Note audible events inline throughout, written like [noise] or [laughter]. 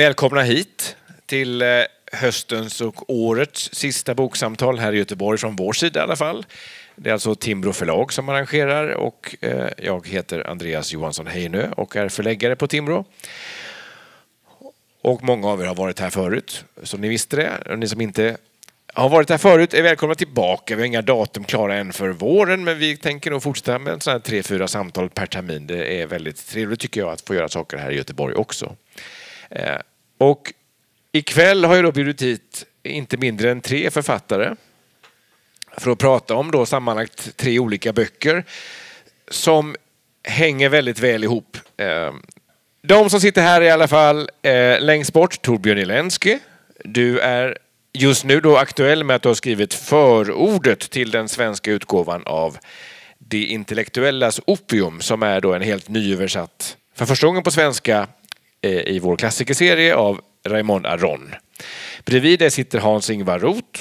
Välkomna hit till eh, höstens och årets sista boksamtal här i Göteborg, från vår sida i alla fall. Det är alltså Timbro förlag som arrangerar och eh, jag heter Andreas Johansson Heinö och är förläggare på Timbro. Och många av er har varit här förut, så ni visste det. Och ni som inte har varit här förut är välkomna tillbaka. Vi har inga datum klara än för våren, men vi tänker nog fortsätta med sådana tre, fyra samtal per termin. Det är väldigt trevligt tycker jag att få göra saker här i Göteborg också. Eh, och ikväll har jag då bjudit hit inte mindre än tre författare för att prata om då sammanlagt tre olika böcker som hänger väldigt väl ihop. Ehm, de som sitter här i alla fall, eh, längst bort, Torbjörn Jelensky. Du är just nu då aktuell med att du har skrivit förordet till den svenska utgåvan av Det intellektuellas opium som är då en helt nyöversatt, för första gången på svenska, i vår klassikerserie av Raymond Aron. Bredvid dig sitter Hans-Ingvar Roth.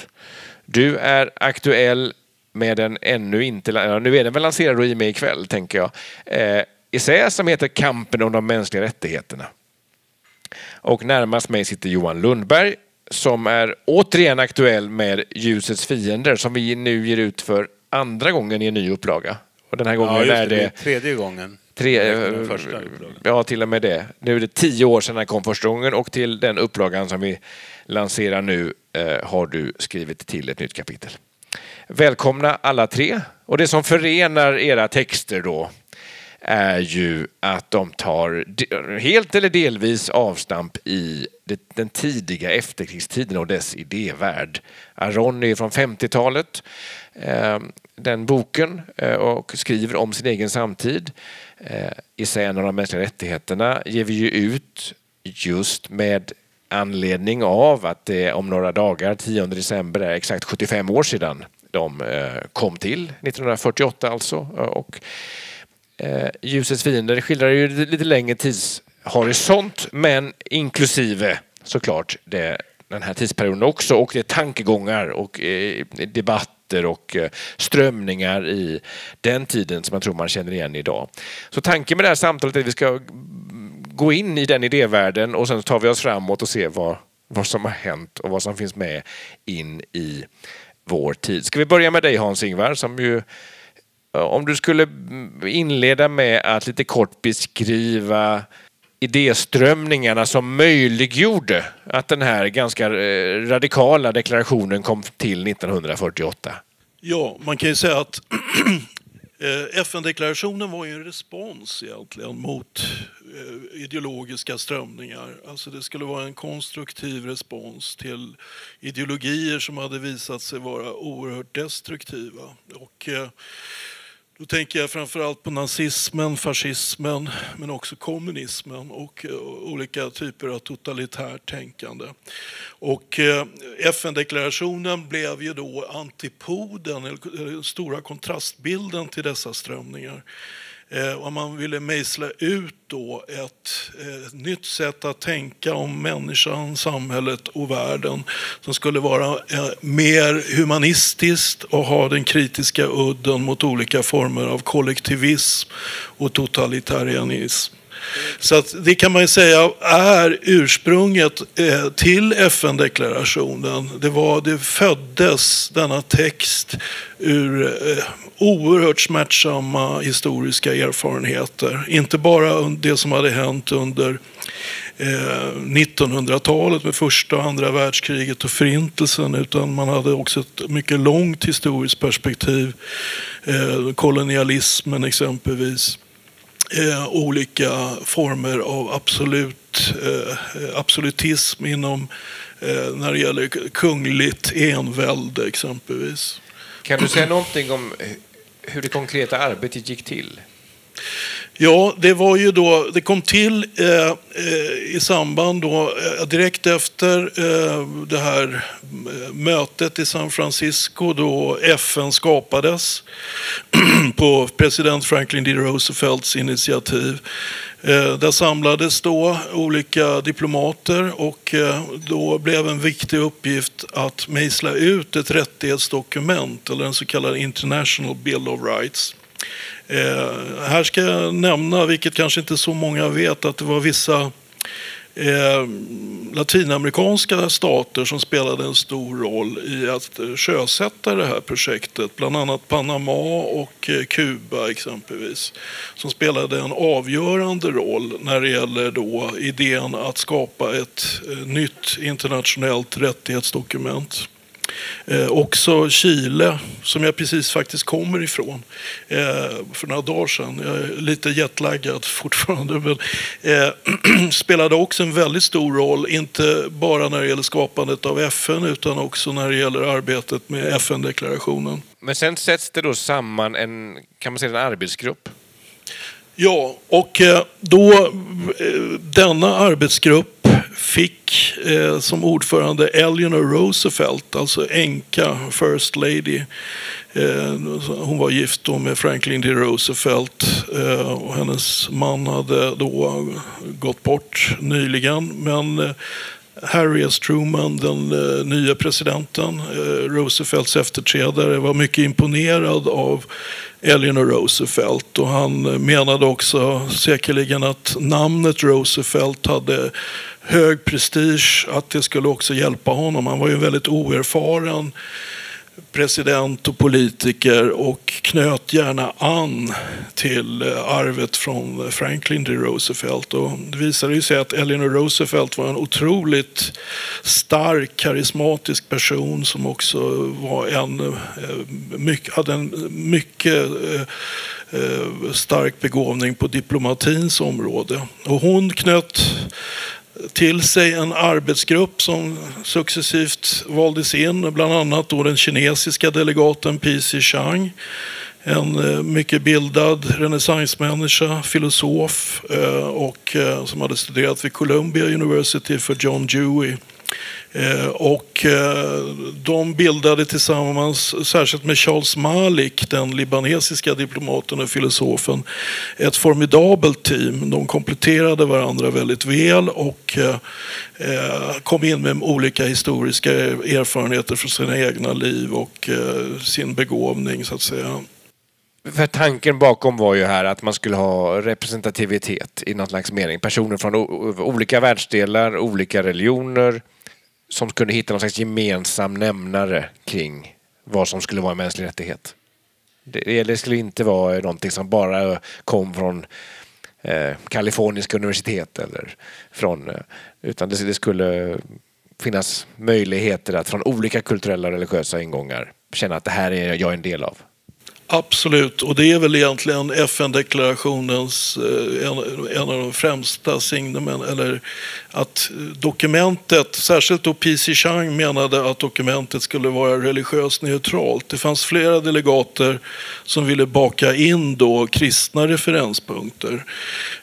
Du är aktuell med den ännu inte, nu är den väl lanserad i och med ikväll tänker jag, eh, essä som heter Kampen om de mänskliga rättigheterna. Och närmast mig sitter Johan Lundberg som är återigen aktuell med Ljusets fiender som vi nu ger ut för andra gången i en ny upplaga. Och den här gången ja, är det... det är tredje gången. Tre, ja, till och med det. Nu är det tio år sedan den kom första gången och till den upplagan som vi lanserar nu eh, har du skrivit till ett nytt kapitel. Välkomna alla tre. Och det som förenar era texter då är ju att de tar helt eller delvis avstamp i den tidiga efterkrigstiden och dess idévärld. Aron är från 50-talet, ehm, den boken, eh, och skriver om sin egen samtid. Eh, Essän om de mänskliga rättigheterna ger vi ju ut just med anledning av att det om några dagar, 10 december, är exakt 75 år sedan de eh, kom till, 1948 alltså. Eh, och Ljusets fiender skildrar ju lite längre tidshorisont men inklusive såklart det, den här tidsperioden också och det är tankegångar och debatt debatter och eh, strömningar i den tiden som jag tror man känner igen idag. Så tanken med det här samtalet är att vi ska gå in i den idévärlden och sen tar vi oss framåt och ser vad, vad som har hänt och vad som finns med in i vår tid. Ska vi börja med dig Hans-Ingvar som ju eh, om du skulle inleda med att lite kort beskriva idéströmningarna som möjliggjorde att den här ganska eh, radikala deklarationen kom till 1948. Ja, man kan ju säga att [clears throat] eh, FN-deklarationen var ju en respons egentligen mot eh, ideologiska strömningar. Alltså det skulle vara en konstruktiv respons till ideologier som hade visat sig vara oerhört destruktiva. Och, då tänker jag framförallt på nazismen, fascismen men också kommunismen och eh, olika typer av totalitärt tänkande. Och eh, FN-deklarationen blev ju då antipoden, den eh, stora kontrastbilden till dessa strömningar. Eh, och man ville mejsla ut då ett eh, nytt sätt att tänka om människan, samhället och världen som skulle vara eh, mer humanistiskt och ha den kritiska udden mot olika former av kollektivism och totalitarianism. Så att det kan man säga är ursprunget eh, till FN-deklarationen. Det, var, det föddes denna text ur eh, oerhört smärtsamma historiska erfarenheter. Inte bara det som hade hänt under eh, 1900-talet med första och andra världskriget och förintelsen utan man hade också ett mycket långt historiskt perspektiv. Kolonialismen exempelvis eh, olika former av absolut, eh, absolutism inom eh, när det gäller kungligt envälde exempelvis. Kan du säga någonting om eh, hur det konkreta arbetet gick till? Ja, det var ju då, det kom till eh, eh i samband då, eh, direkt efter eh, det här eh, mötet i San Francisco då FN skapades [clears throat] på president Franklin D. Roosevelts initiativ. Eh, där samlades då olika diplomater och då blev en viktig uppgift att mejsla ut ett rättighetsdokument eller en så kallad International Bill of Rights. Eh, här ska jag nämna, vilket kanske inte så många vet, att det var vissa eh, latinamerikanska stater som spelade en stor roll i att eh, sjösätta det här projektet. Bland annat Panama och eh, Kuba exempelvis. Som spelade en avgörande roll när det gäller då idén att skapa ett eh, nytt internationellt rättighetsdokument. Eh, också Chile, som jag precis faktiskt kommer ifrån eh, för några dagar sedan. Jag är lite jetlaggad [laughs] fortfarande. Men, eh, [clears throat] spelade också en väldigt stor roll, inte bara när det gäller skapandet av FN utan också när det gäller arbetet med FN-deklarationen. Men sen sätts det då samman en, kan man säga, en arbetsgrupp? Ja, och eh, då eh, denna arbetsgrupp fick eh, som ordförande Eleanor Roosevelt, alltså änka, First Lady. Eh, hon var gift då med Franklin D. Roosevelt eh, och hennes man hade då gått bort nyligen. Men eh, Harry S. Truman, den eh, nya presidenten, eh, Roosevelts efterträdare, var mycket imponerad av Eleanor Roosevelt och han menade också säkerligen att namnet Roosevelt hade hög prestige, att det skulle också hjälpa honom. Han var ju väldigt oerfaren president och politiker och knöt gärna an till eh, arvet från Franklin D. Roosevelt. Och det visade sig att Eleanor Roosevelt var en otroligt stark, karismatisk person som också var en, eh, hade en mycket eh, stark begåvning på diplomatins område. Och hon knöt till sig en arbetsgrupp som successivt valdes in, bland annat då den kinesiska delegaten P.C. Chang. En eh, mycket bildad renässansmänniska, filosof eh, och eh, som hade studerat vid Columbia University för John Dewey. Eh, och eh, de bildade tillsammans, särskilt med Charles Malik, den libanesiska diplomaten och filosofen, ett formidabelt team. De kompletterade varandra väldigt väl och eh, kom in med olika historiska erfarenheter från sina egna liv och sin begåvning så att säga. För tanken bakom var ju här att man skulle ha representativitet i någon slags mening. Personer från olika världsdelar, olika religioner, som kunde hitta någon slags gemensam nämnare kring vad som skulle vara en mänsklig rättighet. Det, det skulle inte vara någonting som bara kom från eh, Kaliforniska universitet eller från, eh, utan det, det, skulle finnas möjligheter att från olika kulturella och religiösa ingångar känna att det här är jag en del av. Absolut, och det är väl egentligen FN-deklarationens eh, en, en, av de främsta signumen, eller att dokumentet, särskilt då P.C. Chang menade att dokumentet skulle vara religiöst neutralt. Det fanns flera delegater som ville baka in då kristna referenspunkter.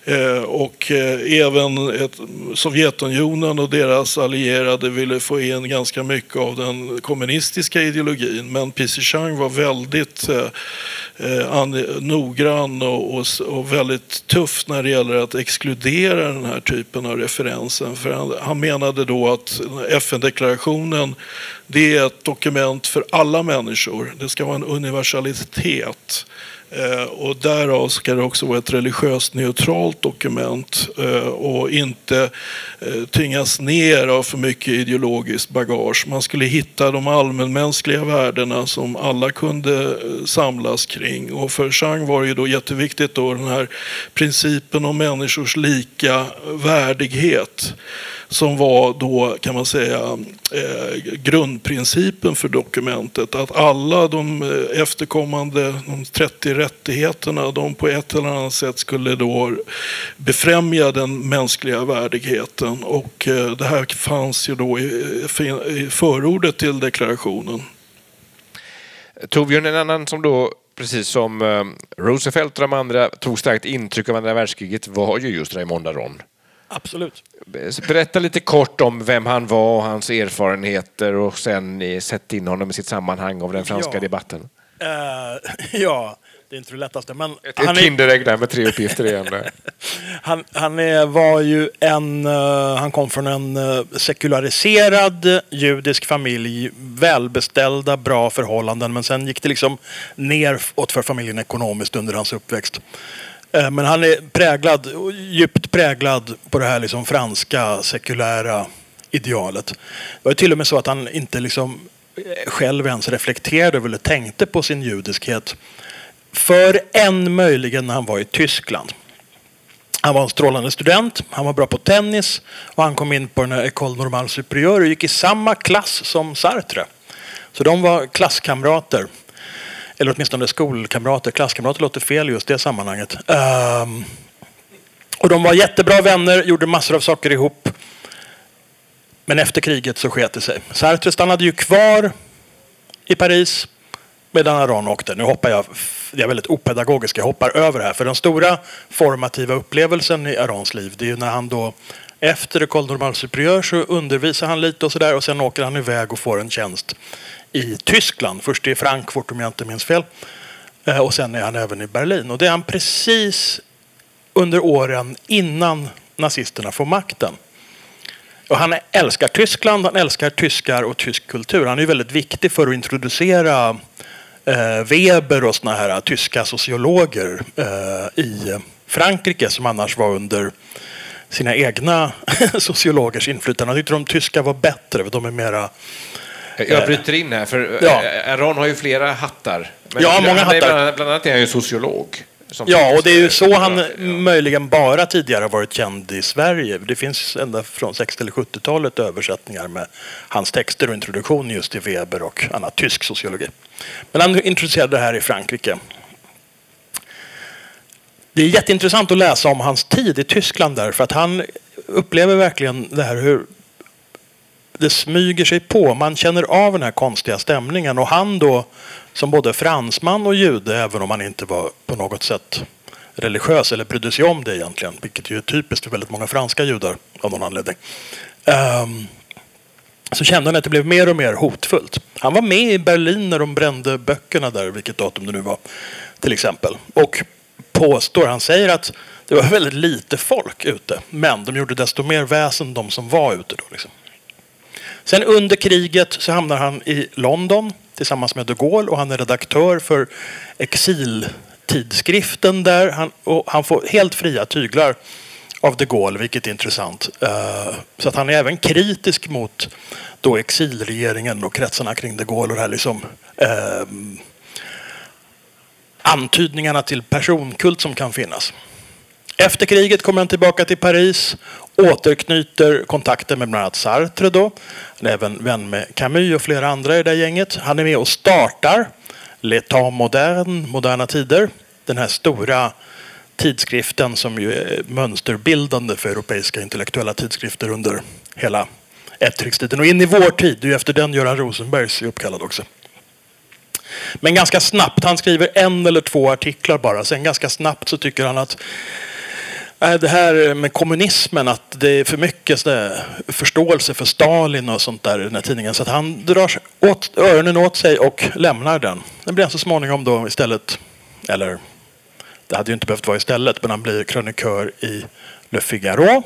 Eh, och eh, även ett, Sovjetunionen och deras allierade ville få in ganska mycket av den kommunistiska ideologin. Men P.C. Chang var väldigt eh, noggrann och, och, och, väldigt tuff när det gäller att exkludera den här typen av referenser. För han, han menade då att FN-deklarationen det är ett dokument för alla människor. Det ska vara en universalitet. Eh, och därav ska det också vara ett religiöst neutralt dokument eh, och inte eh, tyngas ner av för mycket ideologiskt bagage. Man skulle hitta de allmänmänskliga värdena som alla kunde samlas kring. Och för Chang var det ju då jätteviktigt då den här principen om människors lika värdighet som var då kan man säga grundprincipen för dokumentet. Att alla de efterkommande de 30 rättigheterna de på ett eller annat sätt skulle då befrämja den mänskliga värdigheten. Och eh, det här fanns ju då i förordet till deklarationen. Torbjörn, en annan som då precis som Roosevelt och de andra tog starkt intryck av andra världskriget var ju just Raymond Aron. Absolut. Berätta lite kort om vem han var och hans erfarenheter och sen sätt in honom i sitt sammanhang av den franska ja. debatten. Uh, [laughs] ja, det är inte det lättaste. Men ett han ett Kinderägg där med tre uppgifter igen. [laughs] han han är, var ju en, uh, han kom från en uh, sekulariserad judisk familj, välbeställda, bra förhållanden. Men sen gick det liksom neråt för familjen ekonomiskt under hans uppväxt. Eh, men han är präglad, djupt präglad på det här liksom franska sekulära idealet. Det var till och med så att han inte liksom själv ens reflekterade över eller tänkte på sin judiskhet för en möjligen när han var i Tyskland. Han var en strålande student, han var bra på tennis och han kom in på den här École Normale Supérieure och gick i samma klass som Sartre. Så de var klasskamrater. Eller åtminstone skolkamrater. Klasskamrater låter fel just det sammanhanget. Um, och de var jättebra vänner, gjorde massor av saker ihop. Men efter kriget så sket det sig. Sartre stannade ju kvar i Paris medan Aron åkte. Nu hoppar jag, jag är väldigt opedagogisk, jag hoppar över här. För den stora formativa upplevelsen i Arons liv det är ju när han då efter École Normale Supérieure så undervisar han lite och sådär och sen åker han iväg och får en tjänst i Tyskland. Först i Frankfurt om jag inte minns fel. Eh, och sen är han även i Berlin. Och det är han precis under åren innan nazisterna får makten. Och han älskar Tyskland, han älskar tyskar och tysk kultur. Han är väldigt viktig för att introducera Weber och såna här tyska sociologer eh, i Frankrike som annars var under sina egna [laughs] sociologers inflytande. Han tyckte de tyska var bättre, för de är mera jag bryter in här, för ja. Aron har ju flera hattar. Men ja, många hattar. Bland annat är han ju sociolog. Ja, och det är ju så han ja. möjligen bara tidigare har varit känd i Sverige. Det finns ända från 60 eller 70-talet översättningar med hans texter och introduktion just till Weber och annan tysk sociologi. Men han introducerade det här i Frankrike. Det är jätteintressant att läsa om hans tid i Tyskland där, för att han upplever verkligen det här hur det smyger sig på. Man känner av den här konstiga stämningen och han då som både fransman och jude, även om han inte var på något sätt religiös eller brydde sig om det egentligen, vilket ju är typiskt för väldigt många franska judar av någon anledning. Um, så kände han att det blev mer och mer hotfullt. Han var med i Berlin när de brände böckerna där, vilket datum det nu var, till exempel. Och påstår, han säger att det var väldigt lite folk ute, men de gjorde desto mer väsen de som var ute då. Liksom. Sen under kriget så hamnar han i London tillsammans med de Gaulle och han är redaktör för exiltidskriften där. Han, och han får helt fria tyglar av de Gaulle, vilket är intressant. Uh, så att han är även kritisk mot då exilregeringen och kretsarna kring de Gaulle och det här liksom uh, antydningarna till personkult som kan finnas. Efter kriget kommer han tillbaka till Paris, återknyter kontakten med bland annat Sartre då. Han är även vän med Camus och flera andra i det där gänget. Han är med och startar L'État moderne, Moderna tider. Den här stora tidskriften som ju är mönsterbildande för europeiska intellektuella tidskrifter under hela efterkrigstiden och in i vår tid. Det är ju efter den Göran Rosenbergs är uppkallad också. Men ganska snabbt, han skriver en eller två artiklar bara, sen ganska snabbt så tycker han att det här med kommunismen, att det är för mycket förståelse för Stalin och sånt där i den här tidningen. Så att han drar åt, öronen åt sig och lämnar den. Den blir han så småningom då istället, eller det hade ju inte behövt vara istället, men han blir krönikör i Le Figaro.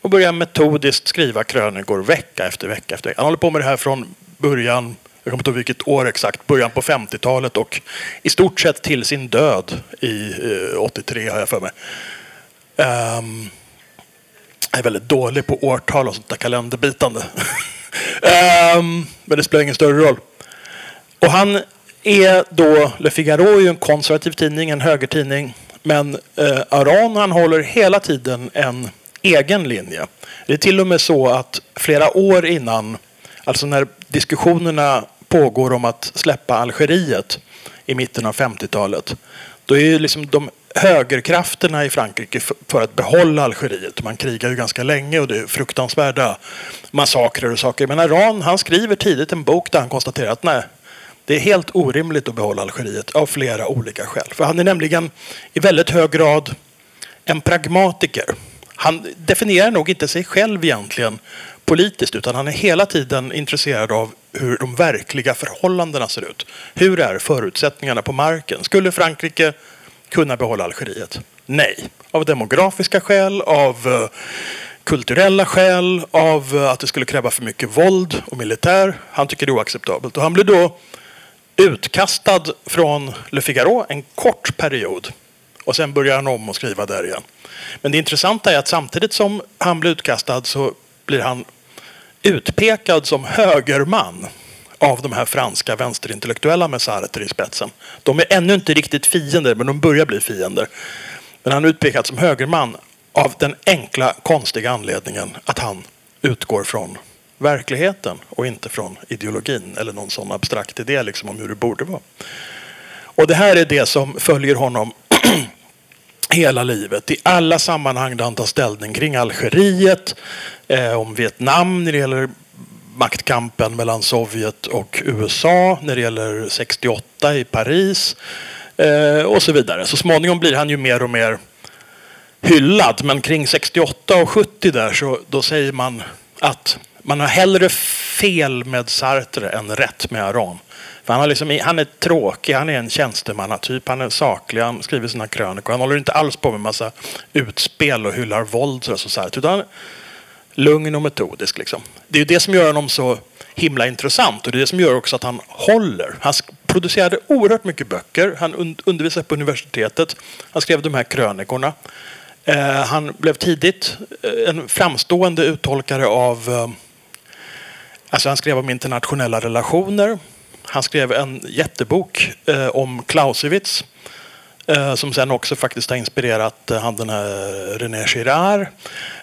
Och börjar metodiskt skriva krönikor vecka efter vecka efter vecka. Han håller på med det här från början jag kommer inte ihåg vilket år exakt, början på 50-talet och i stort sett till sin död i eh, 83 har jag för mig. Um, jag är väldigt dålig på årtal och sånt där kalenderbitande. um, [laughs] men det spelar ingen större roll. Och han är då, Le Figaro är ju en konservativ tidning, en högertidning. Men eh, Aran han håller hela tiden en egen linje. Det är till och med så att flera år innan, alltså när diskussionerna pågår om att släppa Algeriet i mitten av 50-talet. Då är ju liksom de högerkrafterna i Frankrike för att behålla Algeriet. Man krigar ju ganska länge och det är fruktansvärda massakrer och saker. Men Aran han skriver tidigt en bok där han konstaterar att nej, det är helt orimligt att behålla Algeriet av flera olika skäl. För han är nämligen i väldigt hög grad en pragmatiker. Han definierar nog inte sig själv egentligen politiskt utan han är hela tiden intresserad av hur de verkliga förhållandena ser ut. Hur är förutsättningarna på marken? Skulle Frankrike kunna behålla Algeriet? Nej. Av demografiska skäl, av eh, kulturella skäl, av eh, att det skulle kräva för mycket våld och militär. Han tycker det är oacceptabelt. Och han blir då utkastad från Le Figaro en kort period Och sen börjar han om och skriva där igen. Men det intressanta är att samtidigt som han blir utkastad så blir han utpekad som högerman av de här franska vänsterintellektuella med Sartre i spetsen. De är ännu inte riktigt fiender, men de börjar bli fiender. Men han är utpekad som högerman av den enkla, konstiga anledningen att han utgår från verkligheten och inte från ideologin eller någon sån abstrakt idé liksom om hur det borde vara. Och det här är det som följer honom [clears throat] hela livet. I alla sammanhang där han tar ställning kring Algeriet, eh, om Vietnam när det gäller maktkampen mellan Sovjet och USA, när det gäller 68 i Paris eh, och så vidare. Så småningom blir han ju mer och mer hyllad. Men kring 68 och 70 där så då säger man att man har hellre fel med Sartre än rätt med Aron. För han, har liksom, han är tråkig, han är en tjänstemannatyp, han är saklig, han skriver sina krönikor. Han håller inte alls på med massa utspel och hyllar våld så Sartre. Utan lugn och metodisk. Liksom. Det är det som gör honom så himla intressant och det är det som gör också att han håller. Han producerade oerhört mycket böcker. Han undervisade på universitetet. Han skrev de här krönikorna. Eh, han blev tidigt eh, en framstående uttolkare av eh, Alltså han skrev om internationella relationer. Han skrev en jättebok om Clausewitz som sen också faktiskt har inspirerat han den här René Girard.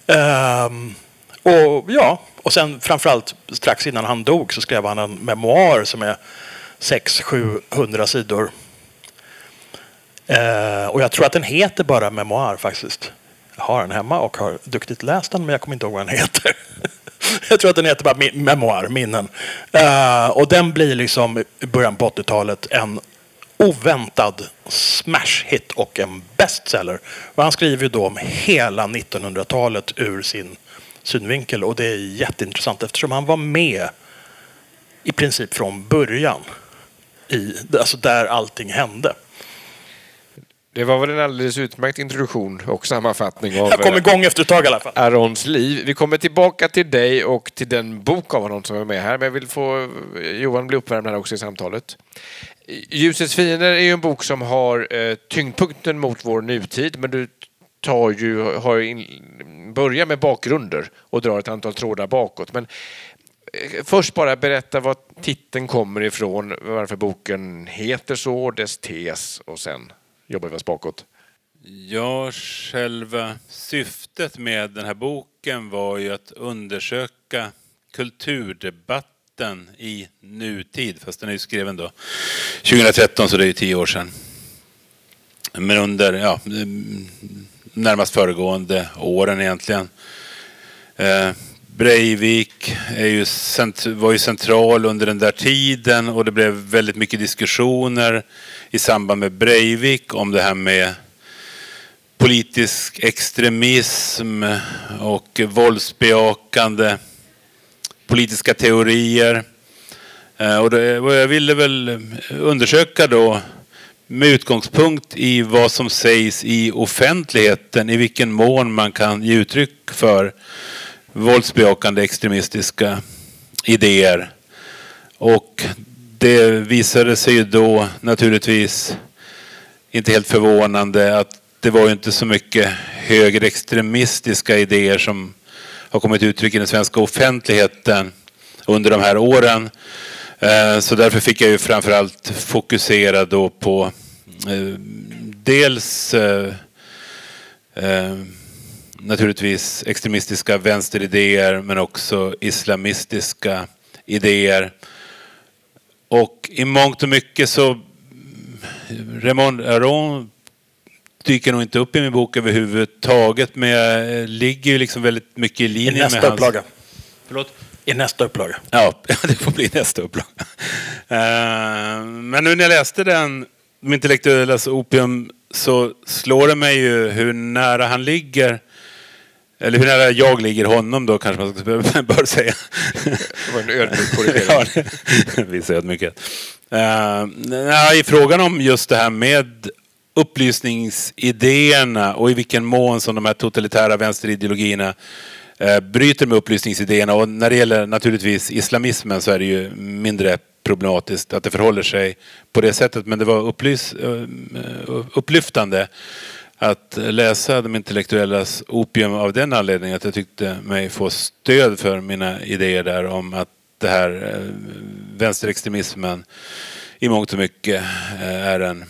Ehm, och ja, och sen framförallt strax innan han dog så skrev han en memoar som är 600-700 sidor. Eh, och jag tror att den heter bara memoar faktiskt. Jag har den hemma och har duktigt läst den men jag kommer inte ihåg vad den heter. [laughs] jag tror att den heter bara memoar, minnen. Eh, och den blir liksom i början på 80-talet en oväntad smash hit och en bestseller. Och han skriver ju då om hela 1900-talet ur sin synvinkel och det är jätteintressant eftersom han var med i princip från början. I, alltså där allting hände. Det var väl en alldeles utmärkt introduktion och sammanfattning av Jag kom igång efter ett tag i alla fall. Arons liv. Vi kommer tillbaka till dig och till den bok av honom som är med här. Men jag vill få Johan bli uppvärmd här också i samtalet. Ljusets fiender är ju en bok som har eh, tyngdpunkten mot vår nutid men du tar ju, har in, börjar med bakgrunder och drar ett antal trådar bakåt. Men eh, först bara berätta var titeln kommer ifrån, varför boken heter så, dess tes och sen jobbar vi oss bakåt. Ja, själva syftet med den här boken var ju att undersöka kulturdebatten i nutid, fast den är ju skriven då 2013 så det är ju tio år sedan. Men under ja, närmast föregående åren egentligen. Eh, Breivik är ju var ju central under den där tiden och det blev väldigt mycket diskussioner i samband med Breivik om det här med politisk extremism och våldsbejakande politiska teorier. Eh, och jag ville väl undersöka då med utgångspunkt i vad som sägs i offentligheten, i vilken mån man kan ge uttryck för våldsbejakande extremistiska idéer. Och det visade sig ju då naturligtvis, inte helt förvånande, att det var ju inte så mycket högerextremistiska idéer som har kommit uttryck i den svenska offentligheten under de här åren. Eh, så därför fick jag ju framförallt fokusera då på eh, dels eh, naturligtvis extremistiska vänsteridéer men också islamistiska idéer. Och i mångt och mycket så Raymond Aron dyker nog inte upp i min bok överhuvudtaget men jag ligger ju liksom väldigt mycket i linje I nästa med hans... upplaga. Förlåt? I nästa upplaga. [laughs] Ja, det får bli nästa upplaga. Uh, men nu när jag läste den, De intellektuellas opium, så slår det mig ju hur nära han ligger eller hur nära jag ligger honom då kanske man [laughs] bör säga. Det var en ödmjuk korrigering. ja, [laughs] viss ödmjukhet. Uh, I frågan om just det här med upplysningsidéerna och i vilken mån som de här totalitära vänsterideologierna Eh, Eh, bryter med upplysningsidéerna och när det gäller naturligtvis islamismen så är det ju mindre problematiskt att det förhåller sig på det sättet. Men det var upplys, eh, eh, upplyftande att läsa de intellektuellas opium av den anledningen att jag tyckte mig få stöd för mina idéer där om att det här vänsterextremismen i mångt och mycket är en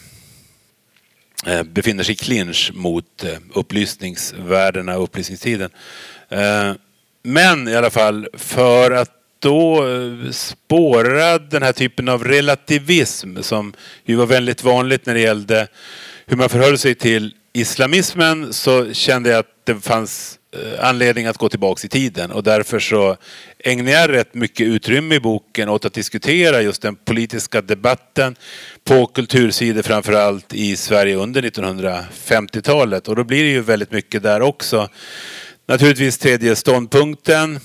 befinner sig i clinch mot upplysningsvärdena och upplysningstiden. Eh, men i alla fall för att då eh, spåra den här typen av relativism som ju var väldigt vanligt när det gällde hur man förhöll sig till islamismen så kände jag att det fanns eh, anledning att gå tillbaks i tiden och därför så ägnar jag rätt mycket utrymme i boken åt att diskutera just den politiska debatten på kultursidor framförallt i Sverige under 1950-talet och då blir det ju väldigt mycket där också. Naturligtvis tredje ståndpunkten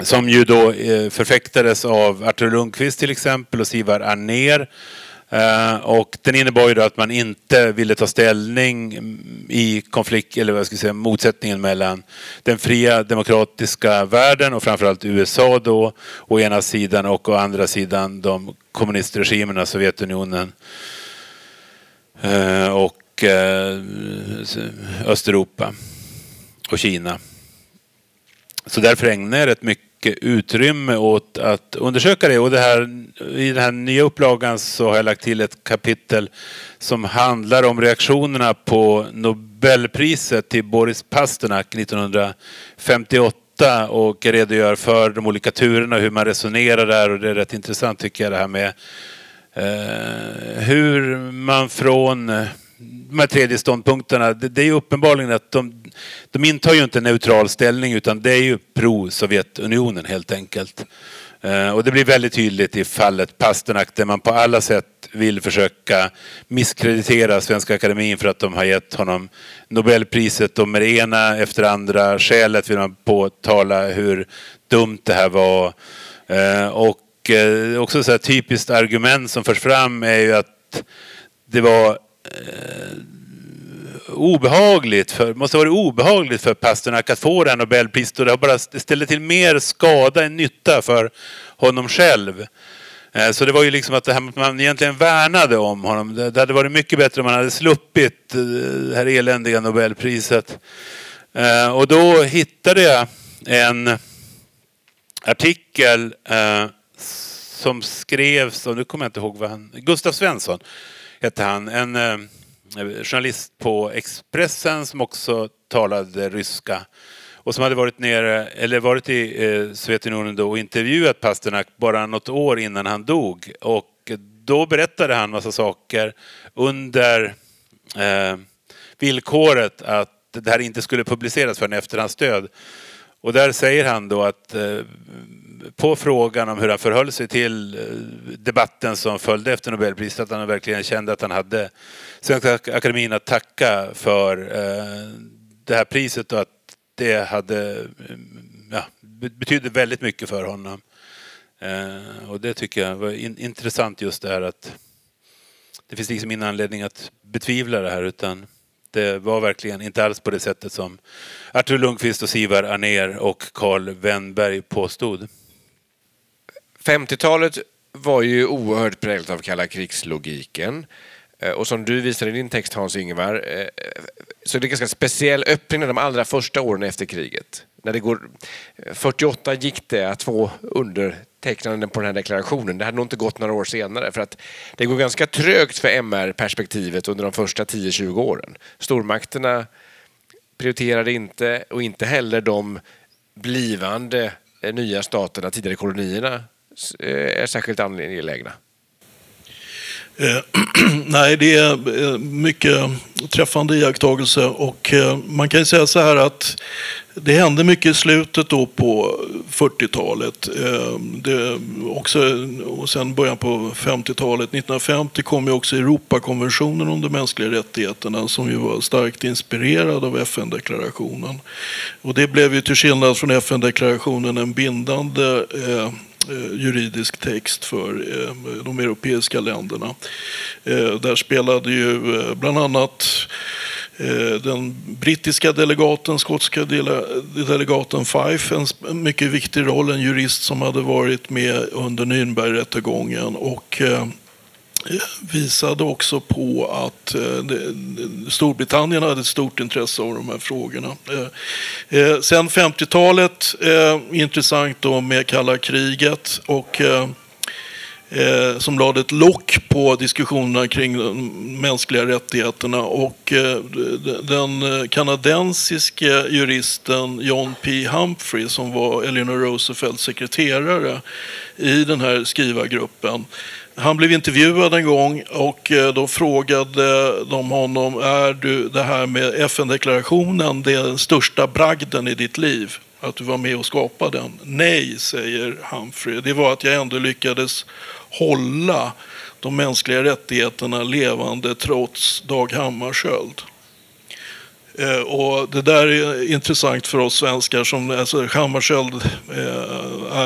som ju då eh, förfäktades av Artur Lundqvist till exempel och Sivar Arner eh, och den innebar ju då att man inte ville ta ställning i konflikt, eller vad ska jag säga, motsättningen mellan den fria demokratiska världen och framförallt USA då å ena sidan och å andra sidan de kommunistregimerna, Sovjetunionen eh, och Östeuropa och Kina. Så därför ägnar jag rätt mycket utrymme åt att undersöka det. Och det här, i den här nya upplagan så har jag lagt till ett kapitel som handlar om reaktionerna på Nobelpriset till Boris Pasternak 1958 och redogör för de olika turerna och hur man resonerar där och det är rätt intressant tycker jag det här med eh, hur man från eh, de här tredje ståndpunkterna, det, det är ju uppenbarligen att de, de intar ju inte en neutral ställning utan det är ju pro-Sovjetunionen helt enkelt. Eh, och det blir väldigt tydligt i fallet Pasternak där man på alla sätt vill försöka misskreditera Svenska Akademin för att de har gett honom Nobelpriset och med det ena efter andra skälet vill man påtala hur dumt det här var. Eh, och eh, också så här typiskt argument som förs fram är ju att det var eh, obehagligt för, måste ha varit obehagligt för Pasternak att få det här Nobelpriset och det har bara ställt till mer skada än nytta för honom själv. Eh, så det var ju liksom att det här, man egentligen värnade om honom. Det hade varit mycket bättre om man hade sluppit eh, det här eländiga Nobelpriset. Eh, och då hittade jag en artikel som skrevs, och nu kommer jag inte ihåg vad han... Gustav Svensson hette han. En eh, journalist på Expressen som också talade ryska och som hade varit, nere, eller varit i eh, Sovjetunionen då och intervjuat Pasternak bara något år innan han dog. Och då berättade han massa saker under eh, villkoret att det här inte skulle publiceras förrän efter hans död. Och där säger han då att eh, på frågan om hur han förhöll sig till eh, debatten som följde efter Nobelpriset, att han verkligen kände att han hade Svenska Akademin att tacka för eh, det här priset och att det hade, mm, ja, betydde väldigt mycket för honom. Eh, och det tycker jag var intressant just det här att det finns liksom ingen anledning att betvivla det här utan det var verkligen inte alls på det sättet som Artur Lundqvist och Sivar Aner och Carl Wennberg påstod. 50-talet var ju oerhört präglat av kalla krigslogiken. Eh, och som du visar i din text Hans-Ingvar, eh, eh, så är det en ganska speciell öppning de allra första åren efter kriget. När det går, 48 gick det att få undertecknanden på den här deklarationen. Det hade nog inte gått några år senare för att det går ganska trögt för MR-perspektivet under de första 10-20 åren. Stormakterna prioriterade inte och inte heller de blivande nya staterna, tidigare kolonierna, Eh, är särskilt angelägna. Eh, [clears throat] nej, det är eh, mycket träffande iakttagelse och man kan säga så här att det hände mycket i slutet då på 40-talet. Också, och sen början på 50-talet. 1950 kom ju också Europakonventionen om de mänskliga rättigheterna som ju var starkt inspirerad av FN-deklarationen. Och det blev ju till skillnad från FN-deklarationen en bindande Eh, Eh, juridisk text för eh, de europeiska länderna. Eh, där spelade ju bland annat den brittiska delegaten, skotska delegaten Fife, en mycket viktig roll. En jurist som hade varit med under Nürnbergrättegången och visade också på att eh, Storbritannien hade ett stort intresse av de här frågorna. Eh, eh, sen 50-talet, intressant då med kalla kriget och som lade ett lock på diskussionerna kring de mänskliga rättigheterna. Och den kanadensiske juristen John P. Humphrey som var Eleanor Roosevelts sekreterare i den här skrivargruppen han blev intervjuad en gång och eh, då frågade de honom, är du det här med FN-deklarationen den största bragden i ditt liv? Att du var med och skapade den? Nej, säger Humphrey. Det var att jag ändå lyckades hålla de mänskliga rättigheterna levande trots Dag Hammarskjöld. Eh, och det där är intressant för oss svenskar. Som, alltså, Hammarskjöld eh,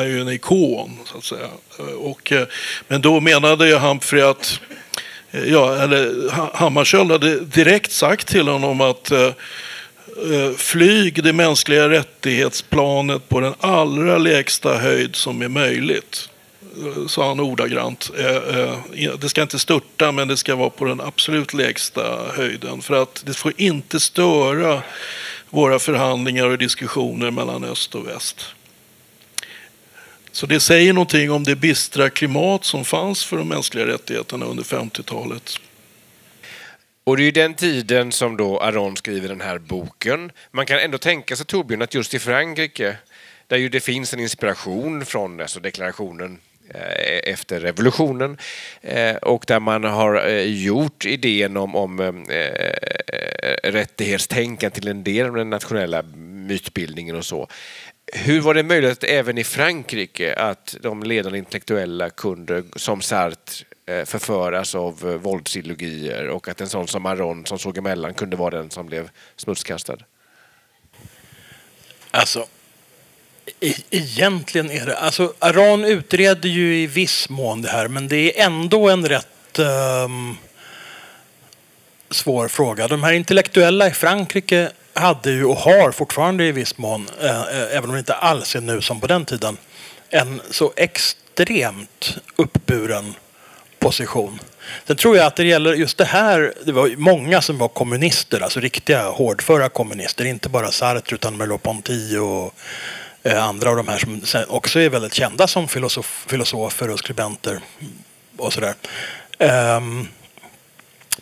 är, ju en ikon, så att säga. Eh, och, eh, men då menade ju Humphrey att eh, ja, eller Hammarskjöld hade direkt sagt till honom att flyg det mänskliga rättighetsplanet på den allra lägsta höjd som är möjligt sa han ordagrant. Det ska inte störta, men det ska vara på den absolut lägsta höjden. För att det får inte störa våra förhandlingar och diskussioner mellan öst och väst. Så det säger någonting om det bistra klimat som fanns för de mänskliga rättigheterna under 50-talet. Och det är ju den tiden som då Aron skriver den här boken. Man kan ändå tänka sig Torbjörn att just i Frankrike där ju det finns en inspiration från alltså deklarationen eh, efter revolutionen eh, och där man har eh, gjort idén om, om rättighetstänkande till en del av den nationella mytbildningen och så. Hur var det möjligt även i Frankrike att de ledande intellektuella kunde, som Sartre, eh, förföras av eh, våldsideologier och att en sån som Aron som såg emellan kunde vara den som blev smutskastad? Alltså, e-, egentligen är det... Alltså, Aron utreder ju i viss mån det här men det är ändå en rätt um, svår fråga. De här intellektuella i Frankrike hade ju och har fortfarande i viss mån, eh, eh, även om det inte alls är nu som på den tiden, en så extremt uppburen position. Sen tror jag att det gäller just det här, det var många som var kommunister, alltså riktiga hårdföra kommunister, inte bara Sartre utan Merleau-Ponty och Eh, andra av de här som också är väldigt kända som filosof, filosofer och skribenter och sådär. Um,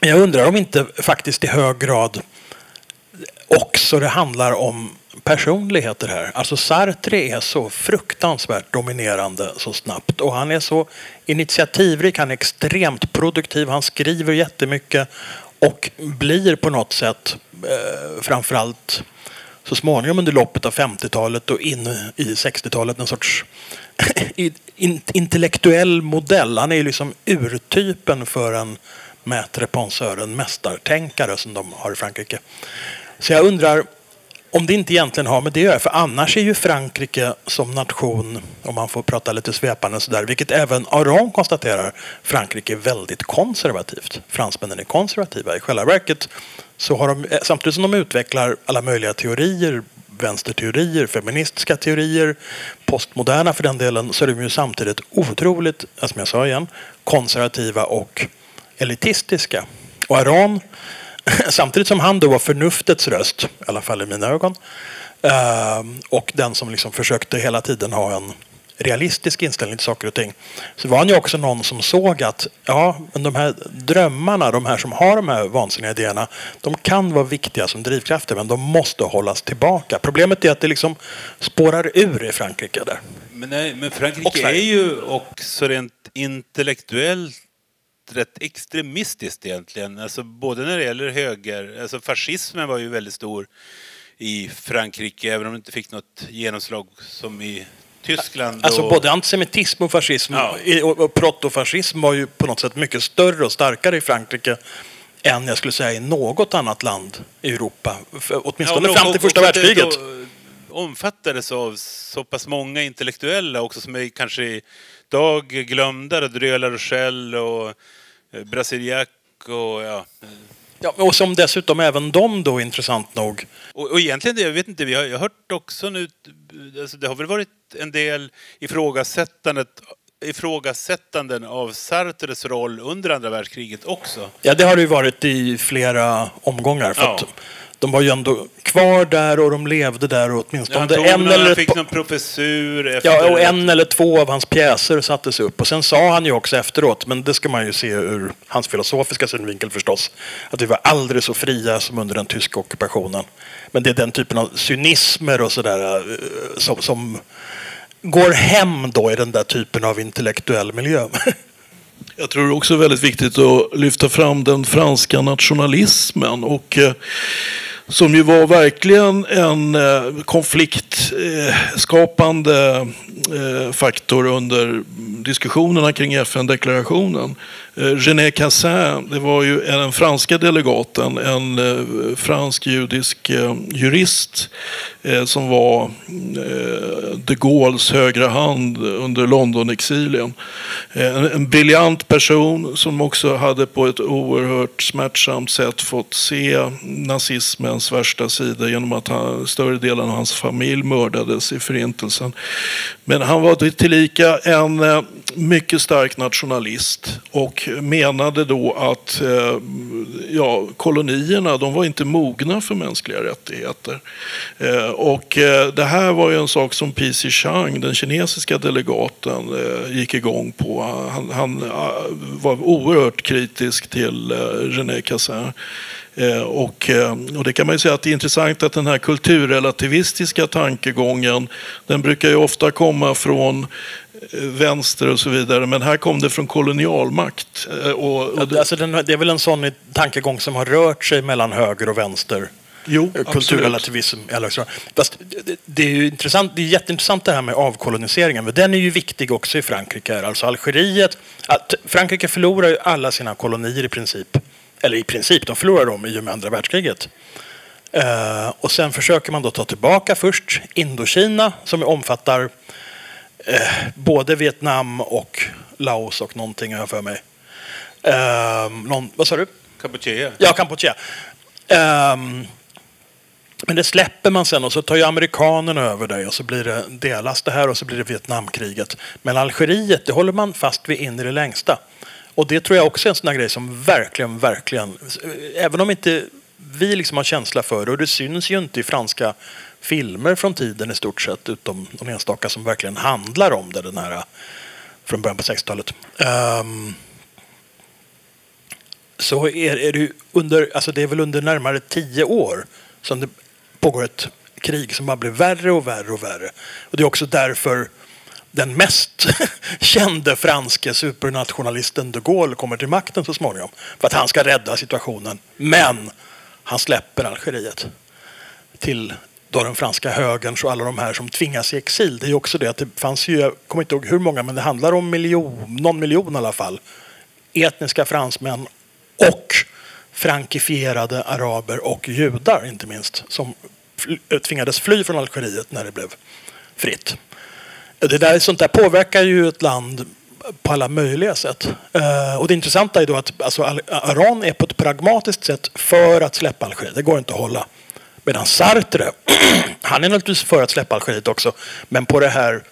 jag undrar om inte faktiskt i hög grad också det handlar om personligheter här. Alltså Sartre är så fruktansvärt dominerande så snabbt och han är så initiativrik, han är extremt produktiv, han skriver jättemycket och blir på något sätt eh, framförallt så småningom under loppet av 50-talet och in i 60-talet en sorts [laughs] intellektuell modell. Han är liksom urtypen för en maître penseur, en mästartänkare som de har i Frankrike. Så jag undrar om det inte egentligen har med det att göra. För annars är ju Frankrike som nation, om man får prata lite svepande sådär, vilket även Aron konstaterar, Frankrike är väldigt konservativt. Fransmännen är konservativa. I själva verket så har de, eh, samtidigt som de utvecklar alla möjliga teorier, vänsterteorier, feministiska teorier, postmoderna för den delen, så är de ju samtidigt otroligt, eh, som jag sa igen, konservativa och elitistiska. Och Aron [laughs] samtidigt som han då var förnuftets röst, i alla fall i mina ögon, eh, och den som liksom försökte hela tiden ha en realistisk inställning till saker och ting. Så var han ju också någon som såg att ja, men de här drömmarna, de här som har de här vansinniga idéerna, de kan vara viktiga som drivkrafter men de måste hållas tillbaka. Problemet är att det liksom spårar ur i Frankrike där. Men, nej, men Frankrike är ju också rent intellektuellt rätt extremistiskt egentligen. Alltså både när det gäller höger, alltså fascismen var ju väldigt stor i Frankrike även om det inte fick något genomslag som i Tyskland. Alltså både antisemitism och fascism ja. och protofascism var ju på något sätt mycket större och starkare i Frankrike än jag skulle säga i något annat land i Europa. Åtminstone ja, fram till första världskriget. omfattades av så pass många intellektuella också som är kanske idag glömda. Dröla La Rochelle och Eh, Brasiliak och ja. Ja, och som dessutom även de då intressant nog. Och, och egentligen, det, jag vet inte, vi har, jag har hört också nu, alltså det har väl varit en del ifrågasättandet ifrågasättanden av Sartres roll under andra världskriget också. Ja, det har det ju varit i flera omgångar. För Ja. De var ju ändå kvar där och de levde där och åtminstone Ja, en eller han fick någon professur efter... Ja, och en eller två av hans pjäser sattes upp. Och sen sa han ju också efteråt, men det ska man ju se ur hans filosofiska synvinkel förstås, att vi var aldrig så fria som under den tyska ockupationen. Men det är den typen av cynismer och sådär eh, som, som går hem då i den där typen av intellektuell miljö. [laughs] Jag tror också det är väldigt viktigt att lyfta fram den franska nationalismen. Och, eh, som ju var verkligen en eh, konfliktskapande eh, faktor under diskussionerna kring FN-deklarationen. Eh, René Cassin, det var ju den franska delegaten, en eh, fransk-judisk eh, jurist eh, som var eh, de Gaulles högra hand under Londonexilien. Eh, En, en briljant person som också hade på ett oerhört smärtsamt sätt fått se hans värsta sida genom att han, större delen av hans familj mördades i förintelsen. Men han var tillika en eh, mycket stark nationalist och menade då att eh, ja, kolonierna de var inte mogna för mänskliga rättigheter. Eh, och det här var ju en sak som P.C. Chang, den kinesiska delegaten, gick igång på. Han, han var oerhört kritisk till René Cassin. Eh, Och, eh, och det kan man ju säga att det är intressant att den här kulturrelativistiska tankegången, den brukar ju ofta komma från eh, vänster och så vidare, men här kom det från kolonialmakt. Och, och det, alltså det är väl en sån tankegång som har rört sig mellan höger och vänster. jo, absolut. kulturrelativism. grad. Fast det- är ju intressant, det är jätteintressant det här med avkoloniseringen. Men den är ju viktig också i Frankrike. Alltså Algeriet, Frankrike förlorar ju alla sina kolonier i princip. Eller i princip, de förlorar dem i och med andra världskriget. Eh, och sen försöker man då ta tillbaka först Indokina som omfattar eh, både Vietnam och Laos och någonting har jag för mig. Eh, någon, vad sa du? Kampuchea. Ja, Kampuchea. Ehm, men det släpper man sen och så tar ju amerikanerna över det och så blir det, delas det här och så blir det Vietnamkriget. Men Algeriet, det håller man fast vid in i det längsta. Och det tror jag också är en sån här grej som verkligen, verkligen, även om inte vi liksom har känsla för det och det syns ju inte i franska filmer från tiden i stort sett utom de enstaka som verkligen handlar om det, den här eh, från början på 60-talet. Um, ehm, så är, är det under, alltså det är väl under närmare tio år som det pågår ett krig som bara blir värre och värre och värre. Och det är också därför den mest [laughs] kände franske supernationalisten de Gaulle kommer till makten så småningom. För att han ska rädda situationen. Men han släpper Algeriet till då den franska högern och alla de här som tvingas i exil. Det är ju också det att det fanns ju, jag kommer inte ihåg hur många, men det handlar om miljon, någon miljon i alla fall. Etniska fransmän och frankifierade araber och judar inte minst som tvingades fly från Algeriet när det blev fritt. Det där, sånt där påverkar ju ett land på alla möjliga sätt. Eh, och det intressanta är då att alltså, Al- Aron är på ett pragmatiskt sätt för att släppa Algeriet. Det går inte att hålla. Medan Sartre, [clears throat] han är naturligtvis för att släppa Algeriet också, men på det här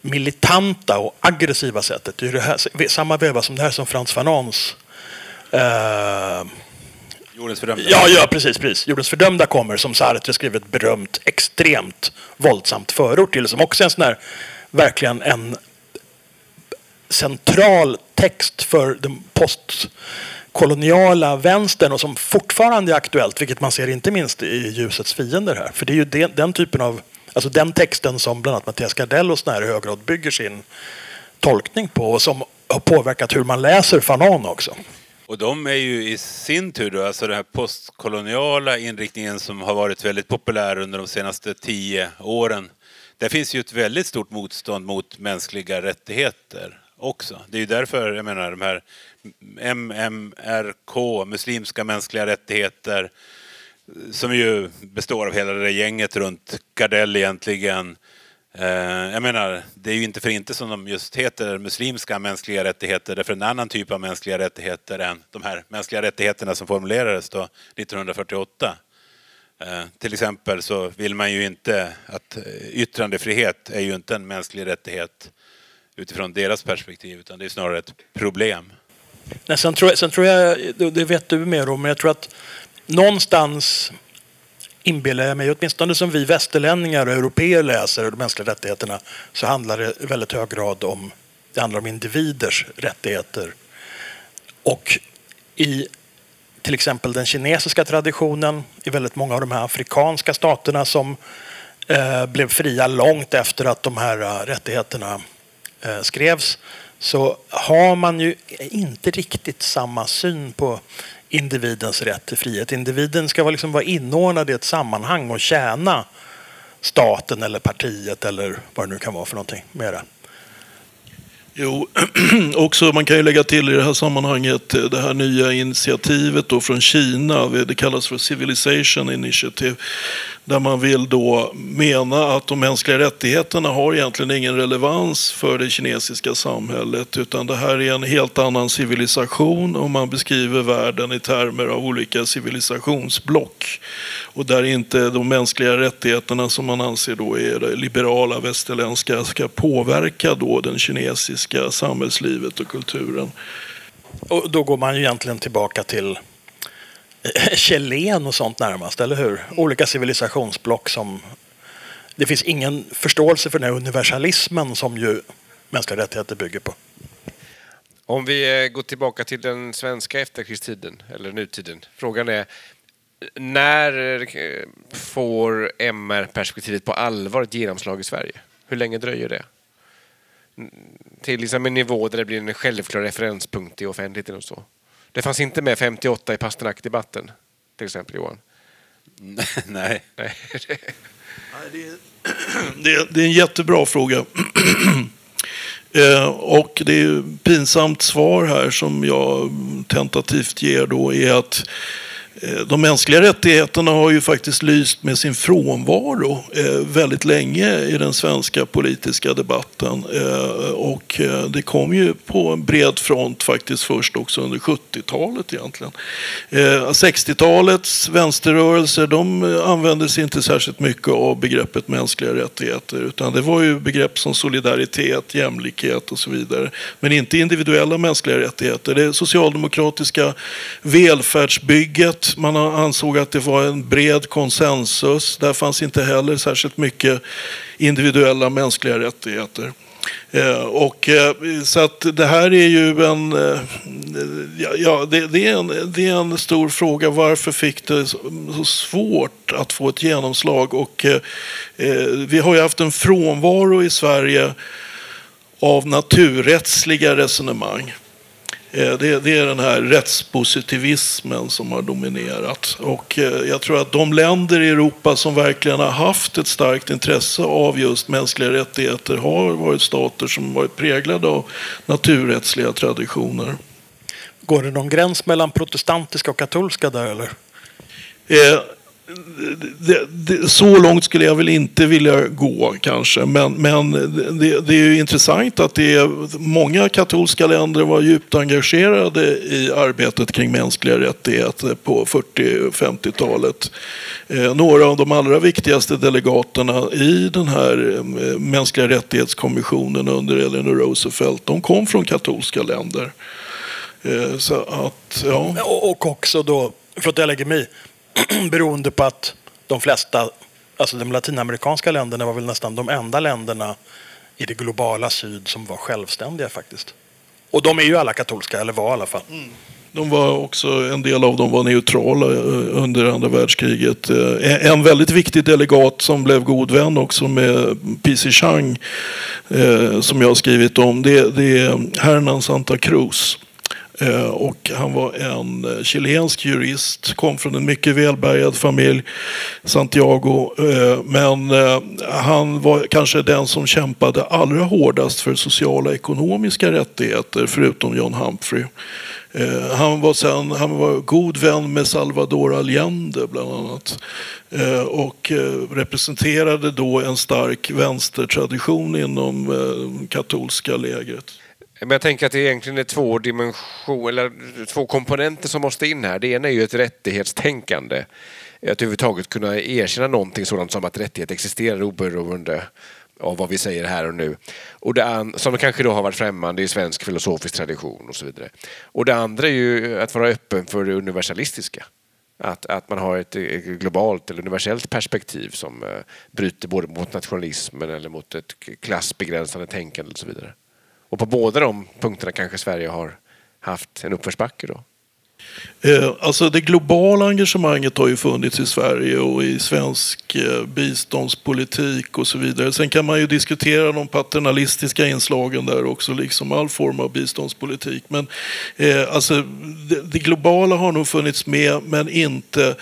militanta och aggressiva sättet. Det är det här, samma veva som det här som Frans Fanons eh, Jordens fördömda. Ja, ja, precis, precis. Jordens fördömda kommer, som Sartre skrev ett berömt, extremt våldsamt förord till, som också är en sån här, verkligen en central text för den postkoloniala vänstern och som fortfarande är aktuellt, vilket man ser inte minst i Ljusets fiender här. För det är ju den, den typen av, alltså den texten som bland annat Mattias Gardell och sådana här i hög grad bygger sin tolkning på och som har påverkat hur man läser Fanon också. Och de är ju i sin tur då, alltså den här postkoloniala inriktningen som har varit väldigt populär under de senaste tio åren. Där finns ju ett väldigt stort motstånd mot mänskliga rättigheter också. Det är ju därför, jag menar, de här MMRK, muslimska mänskliga rättigheter, som ju består av hela det där gänget runt Gardell egentligen. Eh, jag menar, det är ju inte för inte som de just heter muslimska mänskliga rättigheter, därför en annan typ av mänskliga rättigheter än de här mänskliga rättigheterna som formulerades då 1948. Eh, till exempel så vill man ju inte att eh, yttrandefrihet är ju inte en mänsklig rättighet utifrån deras perspektiv, utan det är snarare ett problem. Nej, sen, tror jag, sen tror jag, det vet du mer om, men jag tror att någonstans inbillar jag mig, åtminstone som vi västerlänningar och europeer läser de mänskliga rättigheterna, så handlar det i väldigt hög grad om, det handlar om individers rättigheter. Och i till exempel den kinesiska traditionen, i väldigt många av de här afrikanska staterna som eh, blev fria långt efter att de här eh, rättigheterna eh, skrevs, så har man ju inte riktigt samma syn på individens rätt till frihet. Individen ska liksom vara inordnad i ett sammanhang och tjäna staten eller partiet eller vad det nu kan vara för någonting mera. Jo, [clears throat] också man kan ju lägga till i det här sammanhanget eh, det här nya initiativet då från Kina. Det kallas för Civilization Initiative. Där man vill då mena att de mänskliga rättigheterna har egentligen ingen relevans för det kinesiska samhället. Utan det här är en helt annan civilisation och man beskriver världen i termer av olika civilisationsblock. Och där inte de mänskliga rättigheterna som man anser då är liberala västerländska ska påverka då den kinesiska samhällslivet och kulturen. Och då går man ju egentligen tillbaka till [laughs] Chilen och sånt närmast, eller hur? Olika civilisationsblock som... Det finns ingen förståelse för den här universalismen som ju mänskliga rättigheter bygger på. Om vi eh, går tillbaka till den svenska efterkrigstiden, eller nutiden. Frågan är, när eh, får MR-perspektivet på allvar ett genomslag i Sverige? Hur länge dröjer det? Till liksom en nivå där det blir en självklar referenspunkt i offentligheten och så. Det fanns inte med 58 i Pasternak-debatten, till exempel Johan. [laughs] Nej. Nej. [clears throat] det, är, det är en jättebra fråga. [clears throat] Eh, och det är pinsamt svar här som jag tentativt ger då är att Eh, de mänskliga rättigheterna har ju faktiskt lyst med sin frånvaro eh, väldigt länge i den svenska politiska debatten. Eh, och det kom ju på en bred front faktiskt först också under 70-talet egentligen. 60-talets vänsterrörelser de använde sig inte särskilt mycket av begreppet mänskliga rättigheter utan det var ju begrepp som solidaritet, jämlikhet och så vidare. Men inte individuella mänskliga rättigheter. Det socialdemokratiska välfärdsbygget man ansåg att det var en bred konsensus. Där fanns inte heller särskilt mycket individuella mänskliga rättigheter. Eh, och, eh, så att det här är ju en, eh, ja, det, det, är en, det är en stor fråga. Varför fick det så svårt att få ett genomslag? Och, vi har ju haft en frånvaro i Sverige av naturrättsliga resonemang. Eh, det, det, är den här rättspositivismen som har dominerat. Och eh, jag tror att de länder i Europa som verkligen har haft ett starkt intresse av just mänskliga rättigheter har varit stater som varit präglade av naturrättsliga traditioner. Går det någon gräns mellan protestantiska och katolska där eller? Eh, det, det, så långt skulle jag väl inte vilja gå kanske. Men, men det, det, är ju intressant att det är många katolska länder var djupt engagerade i arbetet kring mänskliga rättigheter på 40 och 50-talet. Några av de allra viktigaste delegaterna i den här eh, mänskliga rättighetskommissionen under Eleanor Roosevelt, de kom från katolska länder. Eh, så att, ja. Och också då, för att jag lägger mig [clears throat] beroende på att de flesta, alltså de latinamerikanska länderna var väl nästan de enda länderna i det globala syd som var självständiga faktiskt. Och de är ju alla katolska, eller var i alla fall. Mm. De var också, en del av dem var neutrala eh, under andra världskriget. Eh, en väldigt viktig delegat som blev god vän också med P.C. Chang, eh, som jag har skrivit om, det är Hernan Santa Cruz. Eh, och han var en eh, chilensk jurist, kom från en mycket välbärgad familj, Santiago. Eh, men han var kanske den som kämpade allra hårdast för sociala och ekonomiska rättigheter, förutom John Humphrey. Han var, sen, han var god vän med Salvador Allende bland annat. Och representerade då en stark vänstertradition inom katolska lägret. Men jag tänker att det egentligen är två dimensioner, eller två komponenter som måste in här. Det ena är ju ett rättighetstänkande. Att överhuvudtaget kunna erkänna någonting sådant som att rättighet existerar oberoende av vad vi säger här och nu. Och det an- som kanske då har varit främmande i svensk filosofisk tradition och så vidare. Och det andra är ju att vara öppen för det universalistiska. Att, att man har ett, ett globalt eller universellt perspektiv som eh, bryter både mot nationalismen eller mot ett klassbegränsande tänkande och så vidare. Och på båda de punkterna kanske Sverige har haft en uppförsbacke då. Eh, alltså det globala engagemanget har ju funnits i Sverige och i svensk eh, biståndspolitik och så vidare. Sen kan man ju diskutera de paternalistiska inslagen där också, liksom all form av biståndspolitik. Men eh, alltså, det, det globala har nog funnits med, men inte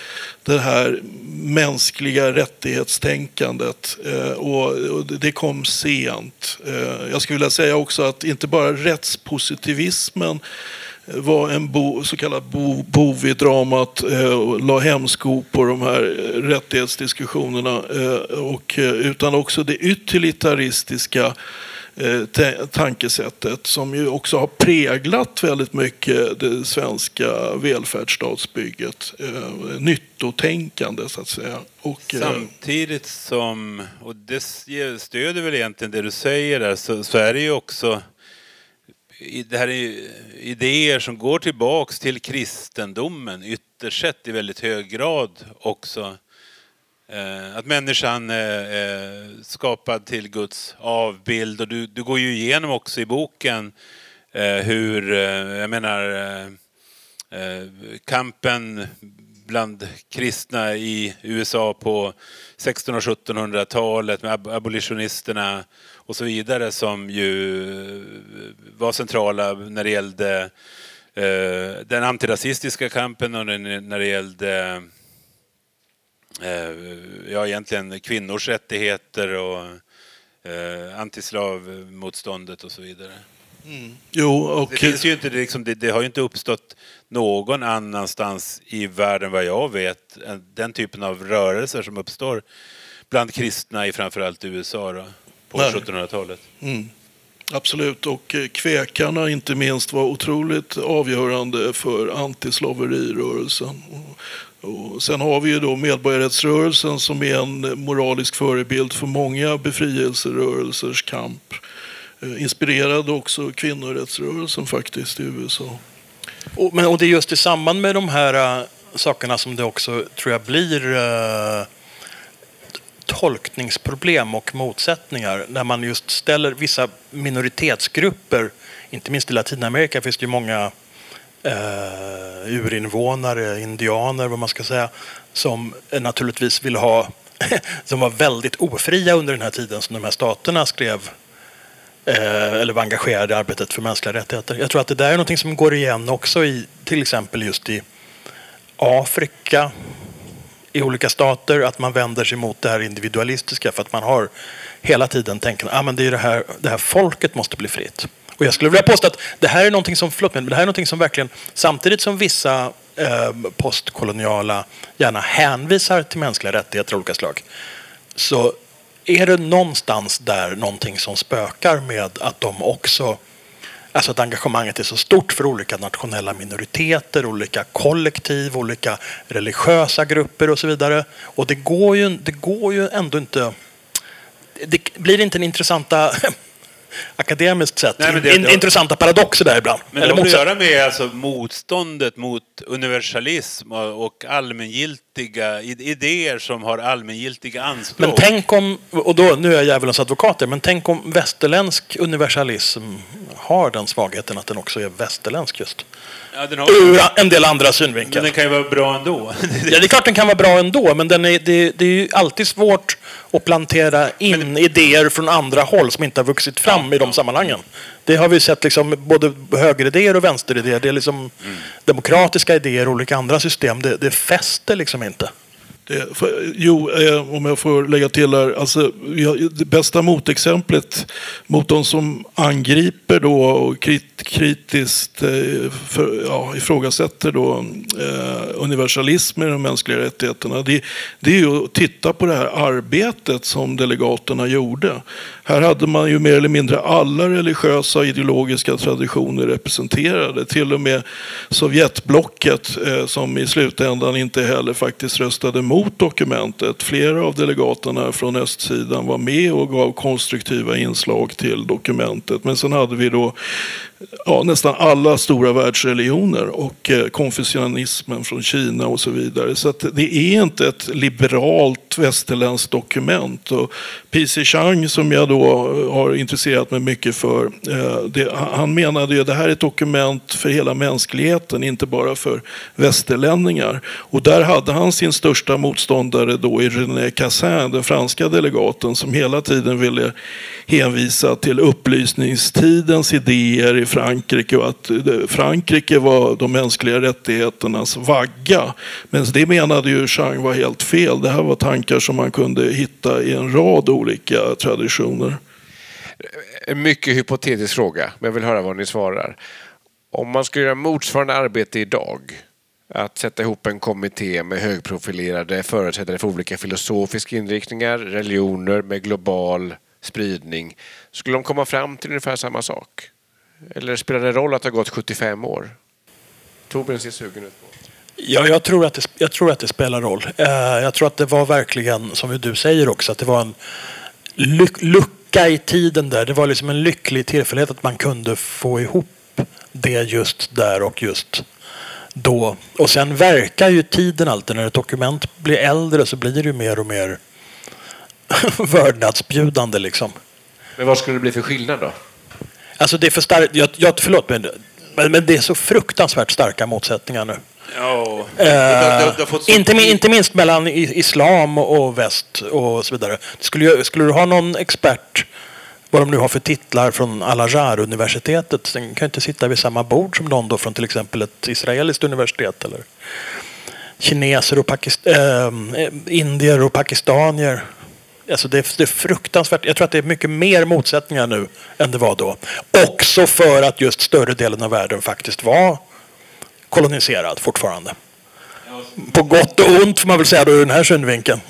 det här mänskliga rättighetstänkandet. Eh, och, och det kom sent. Eh, jag skulle vilja säga också att inte bara rättspositivismen var en bo, så kallad bo, bov i dramat eh, och la hämsko på de här eh, rättighetsdiskussionerna. Eh, och, utan också det utilitaristiska tankesättet som ju också har präglat väldigt mycket det svenska välfärdsstatsbygget. Nyttotänkande så att säga. Och, Samtidigt som, och det stöder väl egentligen det du säger där, så, så är det ju också det här är idéer som går tillbaks till kristendomen ytterst sett i väldigt hög grad också. Eh, att människan är skapad till Guds avbild och du, du går ju igenom också i boken hur, jag menar, kampen bland kristna i USA på 1600 och 1700-talet med abolitionisterna och så vidare som ju eh, var centrala när det gällde eh, den antirasistiska kampen och när det gällde eh, ja, egentligen kvinnors rättigheter och antislavmotståndet och så vidare. Mm. Jo, och... det, finns ju inte, liksom, det, det, har ju inte uppstått någon annanstans i världen vad jag vet den typen av rörelser som uppstår bland kristna i framförallt USA. Då på 1700-talet. Mm. Absolut, och eh, kväkarna inte minst var otroligt avgörande för antislaverirörelsen. Och sen har vi ju då medborgarrättsrörelsen som är en moralisk förebild för många befrielserörelsers kamp. Eh, inspirerade också kvinnorättsrörelsen faktiskt i USA. Och, men, och det är just i samband med de här äh, sakerna som det också tror jag blir äh, tolkningsproblem och motsättningar när man just ställer vissa minoritetsgrupper, inte minst i Latinamerika finns det ju många eh, urinvånare, indianer vad man ska säga, som naturligtvis vill ha, [laughs] som var väldigt ofria under den här tiden som de här staterna skrev Eh, eller var engagerade i arbetet för mänskliga rättigheter. Jag tror att det där är något som går igen också i till exempel just i Afrika i olika stater att man vänder sig mot det här individualistiska för att man har hela tiden tänkt att ah, det, det, här, det här folket måste bli fritt. Och jag skulle vilja påstå att det här är någonting som, förlåt, men det här är någonting som verkligen, samtidigt som vissa eh, postkoloniala gärna hänvisar till mänskliga rättigheter av olika slag, så är det någonstans där någonting som spökar med att de också Alltså att engagemanget är så stort för olika nationella minoriteter, olika kollektiv, olika religiösa grupper och så vidare. Och det går ju, det går ju ändå inte... Det blir inte den intressanta akademiskt sett Nej, det, in, intressanta paradoxer där ibland. Men det har att göra med alltså, motståndet mot universalism och allmängiltiga idéer som har allmängiltiga anspråk. Men tänk om, och då, nu är jag djävulens advokat men tänk om västerländsk universalism har den svagheten att den också är västerländsk just. Ja, den har... Ur en del andra synvinklar. Men den kan ju vara bra ändå. [laughs] ja, det är klart den kan vara bra ändå, men den är, det, det är ju alltid svårt att plantera in men... idéer från andra håll som inte har vuxit fram ja, i de ja. sammanhangen. Det har vi sett liksom både högeridéer och vänsteridéer. Det är liksom mm. demokratiska idéer och olika andra system. Det, det fäster liksom inte. Det, för, jo, eh, om jag får lägga till här. Alltså, det bästa motexemplet mot de som angriper då och krit, kritiskt eh, för, ja, ifrågasätter då, eh, universalismen i de mänskliga rättigheterna. Det, det är ju att titta på det här arbetet som delegaterna gjorde. Här hade man ju mer eller mindre alla religiösa och ideologiska traditioner representerade. Till och med Sovjetblocket eh, som i slutändan inte heller faktiskt röstade mot emot dokumentet. Flera av delegaterna från östsidan var med och gav konstruktiva inslag till dokumentet. Men sen hade vi då ja, nästan alla stora världsreligioner och eh, konfucianismen från Kina och så vidare. Så det är inte ett liberalt västerländskt dokument. Och P.C. Chang som jag då eh, har intresserat mig mycket för, eh, det, han menade ju att det här är ett dokument för hela mänskligheten, inte bara för västerlänningar. Och där hade han sin största motståndare då i René Cassin, den franska delegaten, som hela tiden ville hänvisa till upplysningstidens idéer i Frankrike och att Frankrike var de mänskliga rättigheternas vagga. Men det menade ju Chang var helt fel. Det här var tankar som man kunde hitta i en rad olika traditioner. En mycket hypotetisk fråga, men jag vill höra vad ni svarar. Om man ska göra motsvarande arbete idag, att sätta ihop en kommitté med högprofilerade företrädare för olika filosofiska inriktningar, religioner med global spridning. Skulle de komma fram till ungefär samma sak? Eller spelar det roll att det har gått 75 år? Torbjörn ser sugen ut. På. Ja, jag tror, att det, jag tror att det spelar roll. Uh, jag tror att det var verkligen, som du säger också, att det var en luck, lucka i tiden där. Det var liksom en lycklig tillfällighet att man kunde få ihop det just där och just då. Och sen verkar ju tiden alltid. När ett dokument blir äldre så blir det ju mer och mer [laughs] vördnadsbjudande liksom. Men vad skulle det bli för skillnad då? Alltså det är för starkt. Jag, jag, förlåt, men, men det är så fruktansvärt starka motsättningar nu. Ja, eh, det, det, det inte, inte minst mellan islam och väst och så vidare. Skulle, skulle du ha någon expert, vad de nu har för titlar från Al-Azhar-universitetet, den kan inte sitta vid samma bord som någon då från till exempel ett israeliskt universitet eller kineser och pakist äh, indier och pakistanier. Alltså det, det är fruktansvärt. Jag tror att det är mycket mer motsättningar nu än det var då. Också för att just större delen av världen faktiskt var koloniserad fortfarande. På gott och ont får man väl säga då ur den här synvinkeln.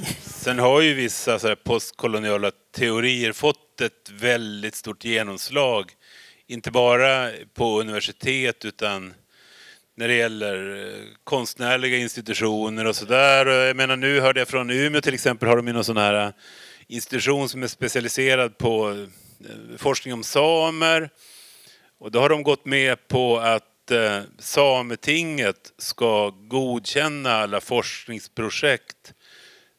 Sen har ju vissa så postkoloniala teorier fått ett väldigt stort genomslag. Inte bara på universitet utan när det gäller eh, konstnärliga institutioner och sådär. Jag menar nu hörde jag från Umeå till exempel har de ju någon sån här eh, institution som är specialiserad på eh, forskning om samer. Och då har de gått med på att eh, Sametinget ska godkänna alla forskningsprojekt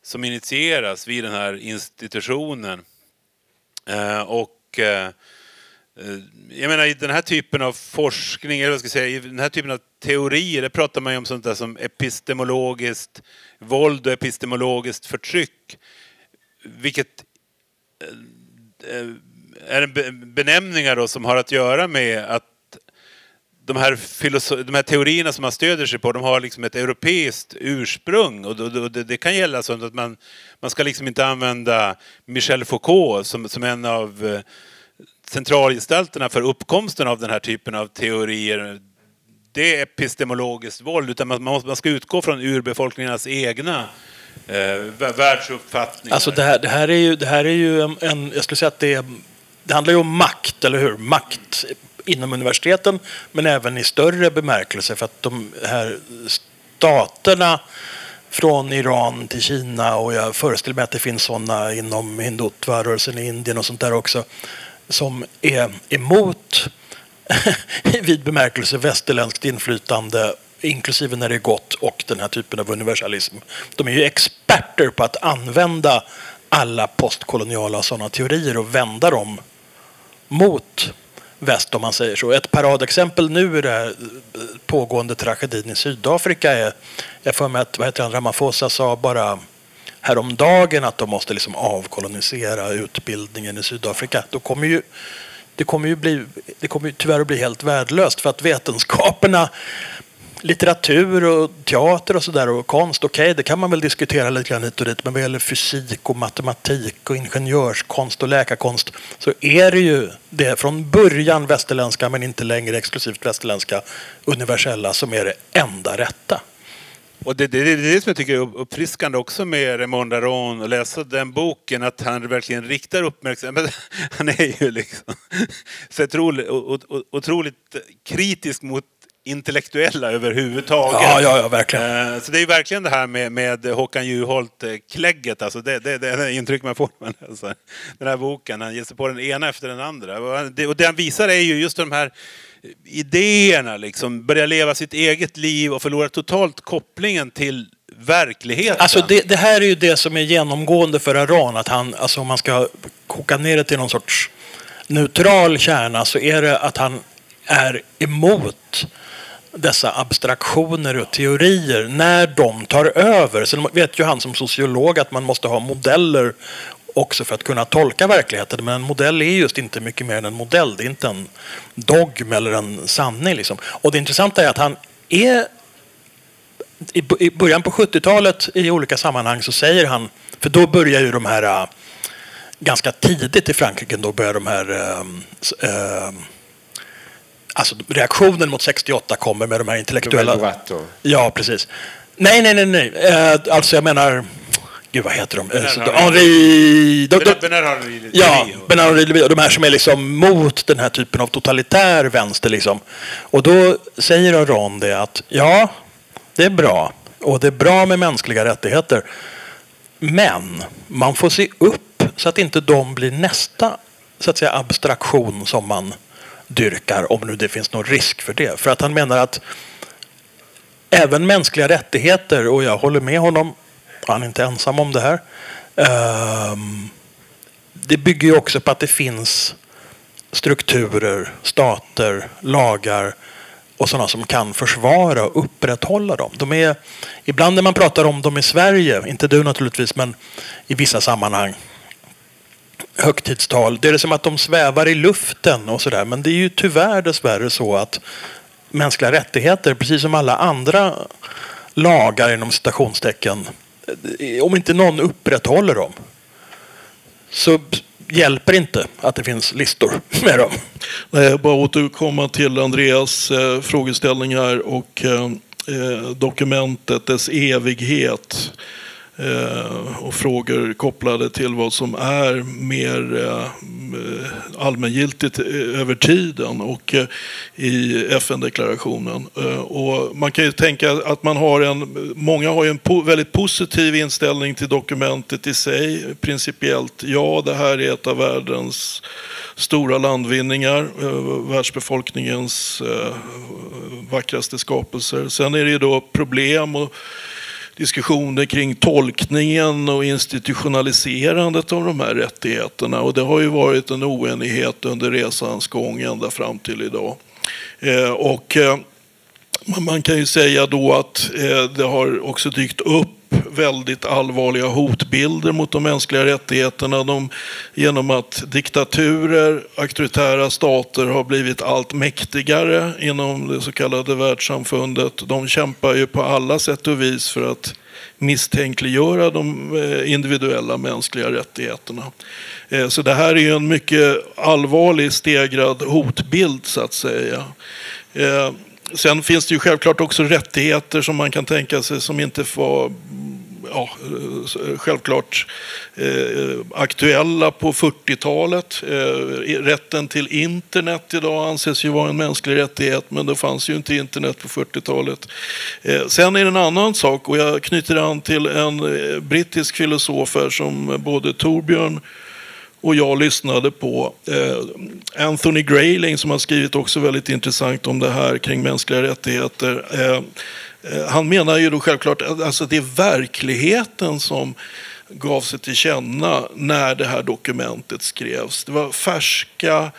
som initieras vid den här institutionen. Eh, och Eh, jag menar i den här typen av forskning, eller vad ska jag säga, i den här typen av teorier, det pratar man ju om sånt där som epistemologiskt våld och epistemologiskt förtryck vilket eh, eh, är benämningar då som har att göra med att de här, de här teorierna som man stöder sig på, de har liksom ett europeiskt ursprung. Och det, det kan gälla sånt att man, man ska liksom inte använda Michel Foucault som, som en av centralgestalterna för uppkomsten av den här typen av teorier. Det är epistemologiskt våld, utan man, man ska utgå från urbefolkningarnas egna eh, världsuppfattningar. Alltså det här, det här är ju, det här är ju en, en jag skulle säga att det, det handlar ju om makt, eller hur? Makt inom universiteten, men även i större bemärkelse för att de här staterna från Iran till Kina och jag föreställer mig att det finns sådana inom hindutva-rörelsen i Indien och sånt där också som är emot i [laughs] vid bemärkelse västerländskt inflytande inklusive när det är gott och den här typen av universalism. De är ju experter på att använda alla postkoloniala sådana teorier och vända dem mot väst om man säger så. Ett paradexempel nu i den här eh, pågående tragedin i Sydafrika är, jag får mig att vad heter han, Ramaphosa sa bara häromdagen att de måste liksom avkolonisera utbildningen i Sydafrika. Då kommer ju, det kommer ju bli, det kommer ju tyvärr att bli helt värdelöst för att vetenskaperna litteratur och teater och sådär och konst, okej, okay, det kan man väl diskutera lite grann hit och dit. Men vad gäller fysik och matematik och ingenjörskonst och läkarkonst så är det ju det från början västerländska, men inte längre exklusivt västerländska, universella som är det enda rätta. Och det, det, det är det som jag tycker är uppfriskande också med Raymond Aron och läsa den boken, att han verkligen riktar uppmärksamhet. [laughs] Han är ju liksom [laughs] så otroligt, otroligt kritisk mot intellektuella överhuvudtaget. Ja, ja, ja, verkligen. Eh, Så det är ju verkligen det här med, med Håkan Juholt-klägget. Alltså det, det, det är intryck man får när man läser den här boken. Han ger sig på den ena efter den andra. Och det han visar är ju just de här idéerna, liksom. Börja leva sitt eget liv och förlora totalt kopplingen till verkligheten. Alltså det, det här är ju det som är genomgående för Aran. Att han, alltså om man ska koka ner det till någon sorts neutral kärna så är det att han är emot dessa abstraktioner och teorier när de tar över. Sen vet ju han som sociolog att man måste ha modeller också för att kunna tolka verkligheten. Men en modell är just inte mycket mer än en modell. Det är inte en dogm eller en sanning. Liksom. Och det intressanta är att han är i början på 70-talet i olika sammanhang så säger han, för då börjar ju de här äh, ganska tidigt i Frankrike, då börjar de här äh, äh, Alltså reaktionen mot 68 kommer med de här intellektuella... Ja, precis. Nej, nej, nej, nej. Eh, alltså jag menar... Gud, vad heter de? Eh, Henri- de- de- Bernard- Henri Ja, Bernard de här som är liksom mot den här typen av totalitär vänster. Liksom. Och då säger Aron det att ja, det är bra. Och det är bra med mänskliga rättigheter. Men man får se upp så att inte de blir nästa så att säga, abstraktion som man dyrkar. Om nu det finns någon risk för det. För att han menar att även mänskliga rättigheter, och jag håller med honom, han är inte ensam om det här. Ehm, det bygger ju också på att det finns strukturer, stater, lagar och sådana som kan försvara och upprätthålla dem. De är, ibland när man pratar om dem i Sverige, inte du naturligtvis, men i vissa sammanhang, högtidstal, det är det som att de svävar i luften och sådär. Men det är ju tyvärr dessvärre så att mänskliga rättigheter, precis som alla andra lagar inom citationstecken, om inte någon upprätthåller dem så hjälper inte att det finns listor [laughs] med dem. Nej, bara återkomma till Andreas eh, frågeställningar och eh, eh, dokumentet, dess evighet eh, Eh, och frågor kopplade till vad som är mer eh, allmängiltigt eh, över tiden och i FN-deklarationen. Och man kan ju tänka att man har en, många har en väldigt positiv inställning till dokumentet i sig. Principiellt, ja det här är ett av världens stora landvinningar, världsbefolkningens vackraste skapelser. Sen är det ju då problem och diskussioner kring tolkningen och institutionaliserandet av de här rättigheterna. Och det har ju varit en oenighet under resans gång ända fram till idag. Eh, och eh, man- kan ju säga då att eh, det har också dykt upp väldigt allvarliga hotbilder mot de mänskliga rättigheterna de, genom att diktaturer, auktoritära stater har blivit allt mäktigare inom det så kallade världssamfundet. De kämpar ju på alla sätt och vis för att misstänkliggöra de eh, individuella mänskliga rättigheterna. Eh, så det här är ju en mycket allvarlig stegrad hotbild så att säga. Eh, sen finns det ju självklart också rättigheter som man kan tänka sig som inte var ja, eh, självklart eh, aktuella på 40-talet. Eh, rätten till internet idag anses ju vara en mänsklig rättighet men det fanns ju inte internet på 40-talet. Eh, sen är det en annan sak och jag knyter an till en eh, brittisk filosof här som både Torbjörn och jag lyssnade på eh, Anthony Grayling som har skrivit också väldigt intressant om det här kring mänskliga rättigheter. Eh, Eh, han menar ju då självklart att alltså det är verkligheten som gav sig till känna när det här dokumentet skrevs. Det var färska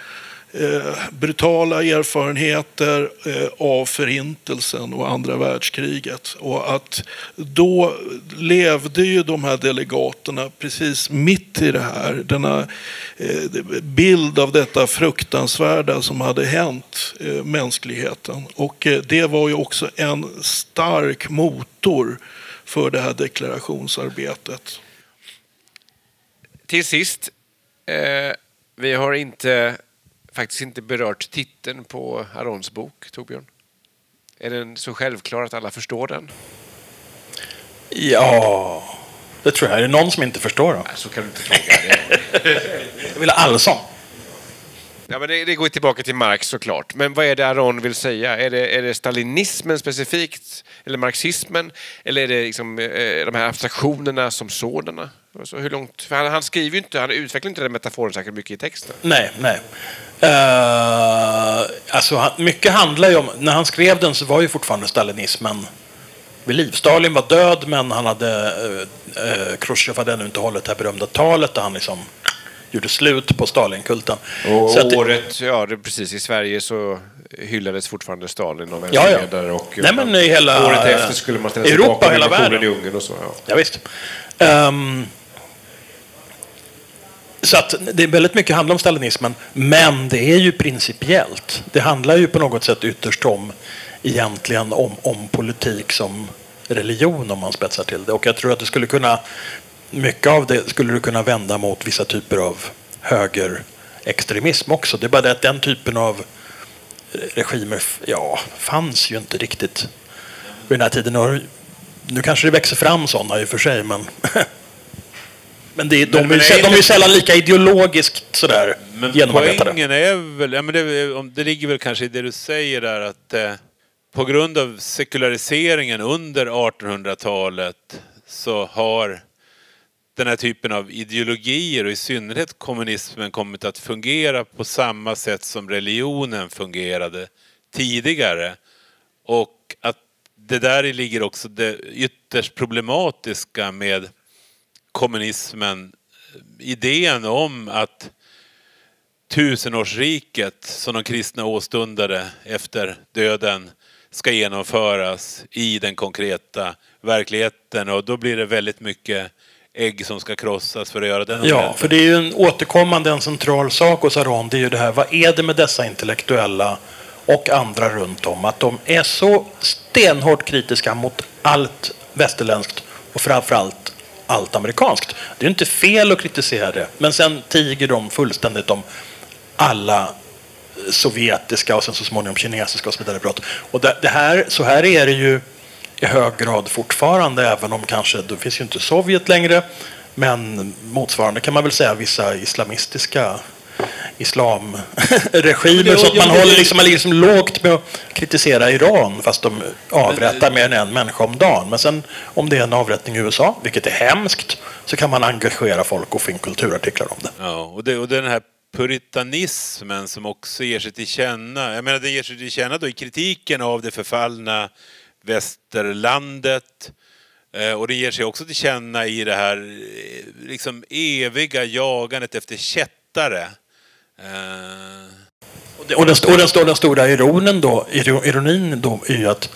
Eh, brutala erfarenheter eh, av förintelsen och andra världskriget. Och att då levde ju de här delegaterna precis mitt i det här. Denna eh, bild av detta fruktansvärda som hade hänt mänskligheten. Och det var ju också en stark motor för det här deklarationsarbetet. Till sist, eh, vi har inte, faktiskt inte berört titeln på Arons bok, Torbjörn. Är den så självklar att alla förstår den? Ja, det tror jag. Är det någon som inte förstår? Nej, Så kan du inte fråga. Det. [laughs] Jag vill ha allsång. Ja, men det, det går tillbaka till Marx såklart. Men vad är det Aron vill säga? Är det, är det stalinismen specifikt? Eller marxismen? Eller är det liksom, eh, de här abstraktionerna som sådana? Alltså, hur långt, för han, han skriver ju inte, han utvecklar inte den metaforen särskilt mycket i texten. Nej, nej. Uh, alltså, mycket handlar ju om... När han skrev den så var ju fortfarande stalinismen vid liv. Stalin var död, men han hade... Uh, uh, Khrushchev hade ännu inte hållit det här berömda talet där han liksom gjorde slut på Stalinkulten. Och Så att året, ja det, precis, i Sverige så hyllades fortfarande Stalin och Ja, ja. Och, Nej, men i hela, året efter skulle man ställa sig Europa, bakom hela världen. i Ungern och så. Ja. Ja, visst. Ehm, så att det är väldigt mycket handlar om stalinismen, men det är ju principiellt. Det handlar ju på något sätt ytterst om egentligen om, om politik som religion om man spetsar till det. Och jag tror att det skulle kunna, mycket av det skulle du kunna vända mot vissa typer av högerextremism också. Det är bara det att den typen av regimer, ja, fanns ju inte riktigt vid den här tiden. Nu kanske det växer fram sådana i och för sig, men... [laughs] men, det, de, Men- men är, är de är sällan lika ideologiskt sådär Men genomarbetade. poängen är väl, ja, men det, det ligger väl kanske i det du säger där att eh, på grund av sekulariseringen under 1800-talet så har den här typen av ideologier och i synnerhet kommunismen kommit att fungera på samma sätt som religionen fungerade tidigare. Och att det där ligger också det ytterst problematiska med kommunismen. Idén om att tusenårsriket som de kristna åstundade efter döden ska genomföras i den konkreta verkligheten och då blir det väldigt mycket ägg som ska krossas för att göra den Ja, för det är ju en återkommande, en central sak hos Aron. Det är ju det här, vad är det med dessa intellektuella och andra runt om? Att de är så stenhårt kritiska mot allt västerländskt och framförallt allt amerikanskt. Det är inte fel att kritisera det, men sen tiger de fullständigt om alla sovjetiska och sen så småningom kinesiska och så vidare brott. Och det här, så här är det ju i hög grad fortfarande, även om kanske, då finns ju inte Sovjet längre, men motsvarande kan man väl säga vissa islamistiska islamregimer. [laughs] Så att man håller liksom, man ligger liksom lågt med att kritisera Iran fast de avrättar mer än en människa om dagen. Men sen om det är en avrättning i USA, vilket är hemskt, så kan man engagera folk och få in kulturartiklar om det. Ja, och, det, och den här puritanismen som också ger sig till känna. Jag menar, det ger sig till känna då i kritiken av det förfallna västerlandet. Eh, och det ger sig också till känna i det här eh, liksom eviga jagandet efter kättare. Eh. Och, det, och, den, och, den, och den stora ironen då, ironin då är ju att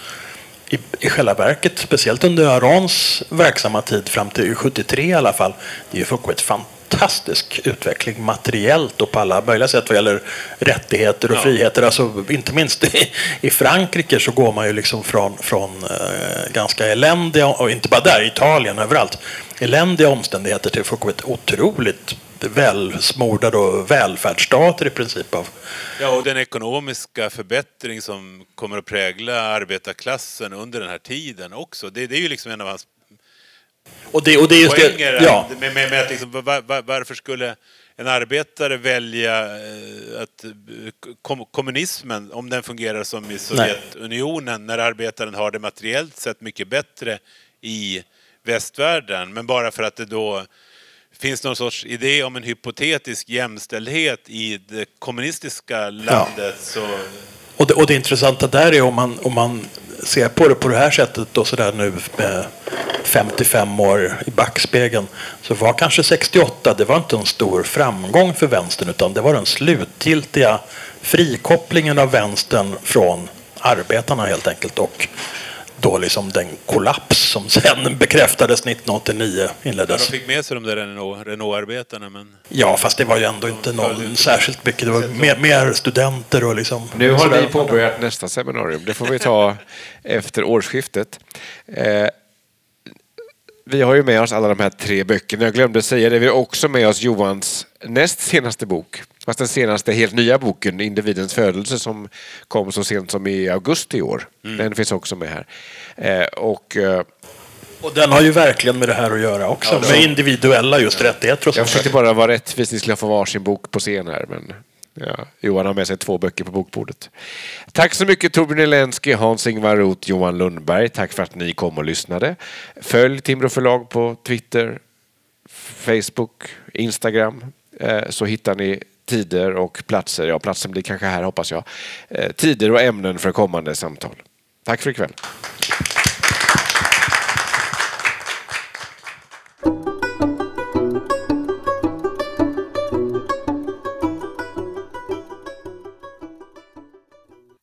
i, i själva verket, speciellt under Arans verksamma tid fram till 73 i alla fall, det är ju fullkomligt fantastiskt fantastisk utveckling materiellt och på alla möjliga sätt vad gäller rättigheter och Ja. friheter. Alltså, inte minst i, i Frankrike så går man ju liksom från, från eh, ganska eländiga, och inte bara där, Italien, överallt, eländiga omständigheter till fullkomligt otroligt välsmordade och välfärdsstater i princip av Ja, och den ekonomiska förbättring som kommer att prägla arbetarklassen under den här tiden också. Det, det är ju liksom en av hans Och det, och det är just det, ja. att- Med, med, med att liksom, var, var, varför skulle en arbetare välja eh, att eh, kom, kommunismen, om den fungerar som i Sovjetunionen, när arbetaren har det materiellt sett mycket bättre i västvärlden. Men bara för att det då finns någon sorts idé om en hypotetisk jämställdhet i det kommunistiska landet så... Och det, och det intressanta där är om man, om man ser jag på det på det här sättet då sådär nu med 55 år i backspegeln så var kanske 68, det var inte en stor framgång för vänstern utan det var den slutgiltiga frikopplingen av vänstern från arbetarna helt enkelt. Och då liksom den kollaps som sen bekräftades 1989 Ja, de inleddes. fick med sig de där Renault- Renault-arbetarna men... Ja, fast det var ju ändå inte någon särskilt mycket. Det var mer, mer studenter och liksom... Nu har ni påbörjat nästa seminarium. Det får vi ta [laughs] efter årsskiftet. Eh, vi har ju med oss alla de här tre böckerna. Jag glömde säga det. Vi har också med oss Johans näst senaste bok. Fast den senaste helt nya boken, Individens födelse, som kom så sent som i augusti i år. Den finns också med här. Eh, och eh, Och den har ju verkligen med det här att göra också. Ja, med har- individuella just rättigheter och jag försökte bara vara rättvis. Ni skulle få varsin bok på scen här. Men Ja, Johan har med sig två böcker på bokbordet. Tack så mycket Torbjörn Elensky, Hans-Ingvar Roth, Johan Lundberg. Tack för att ni kom och lyssnade. Följ Timbro förlag på Twitter, Facebook, Instagram eh, så hittar ni tider och platser. Ja, platsen blir kanske här hoppas jag. Eh, tider och ämnen för kommande samtal. Tack för ikväll.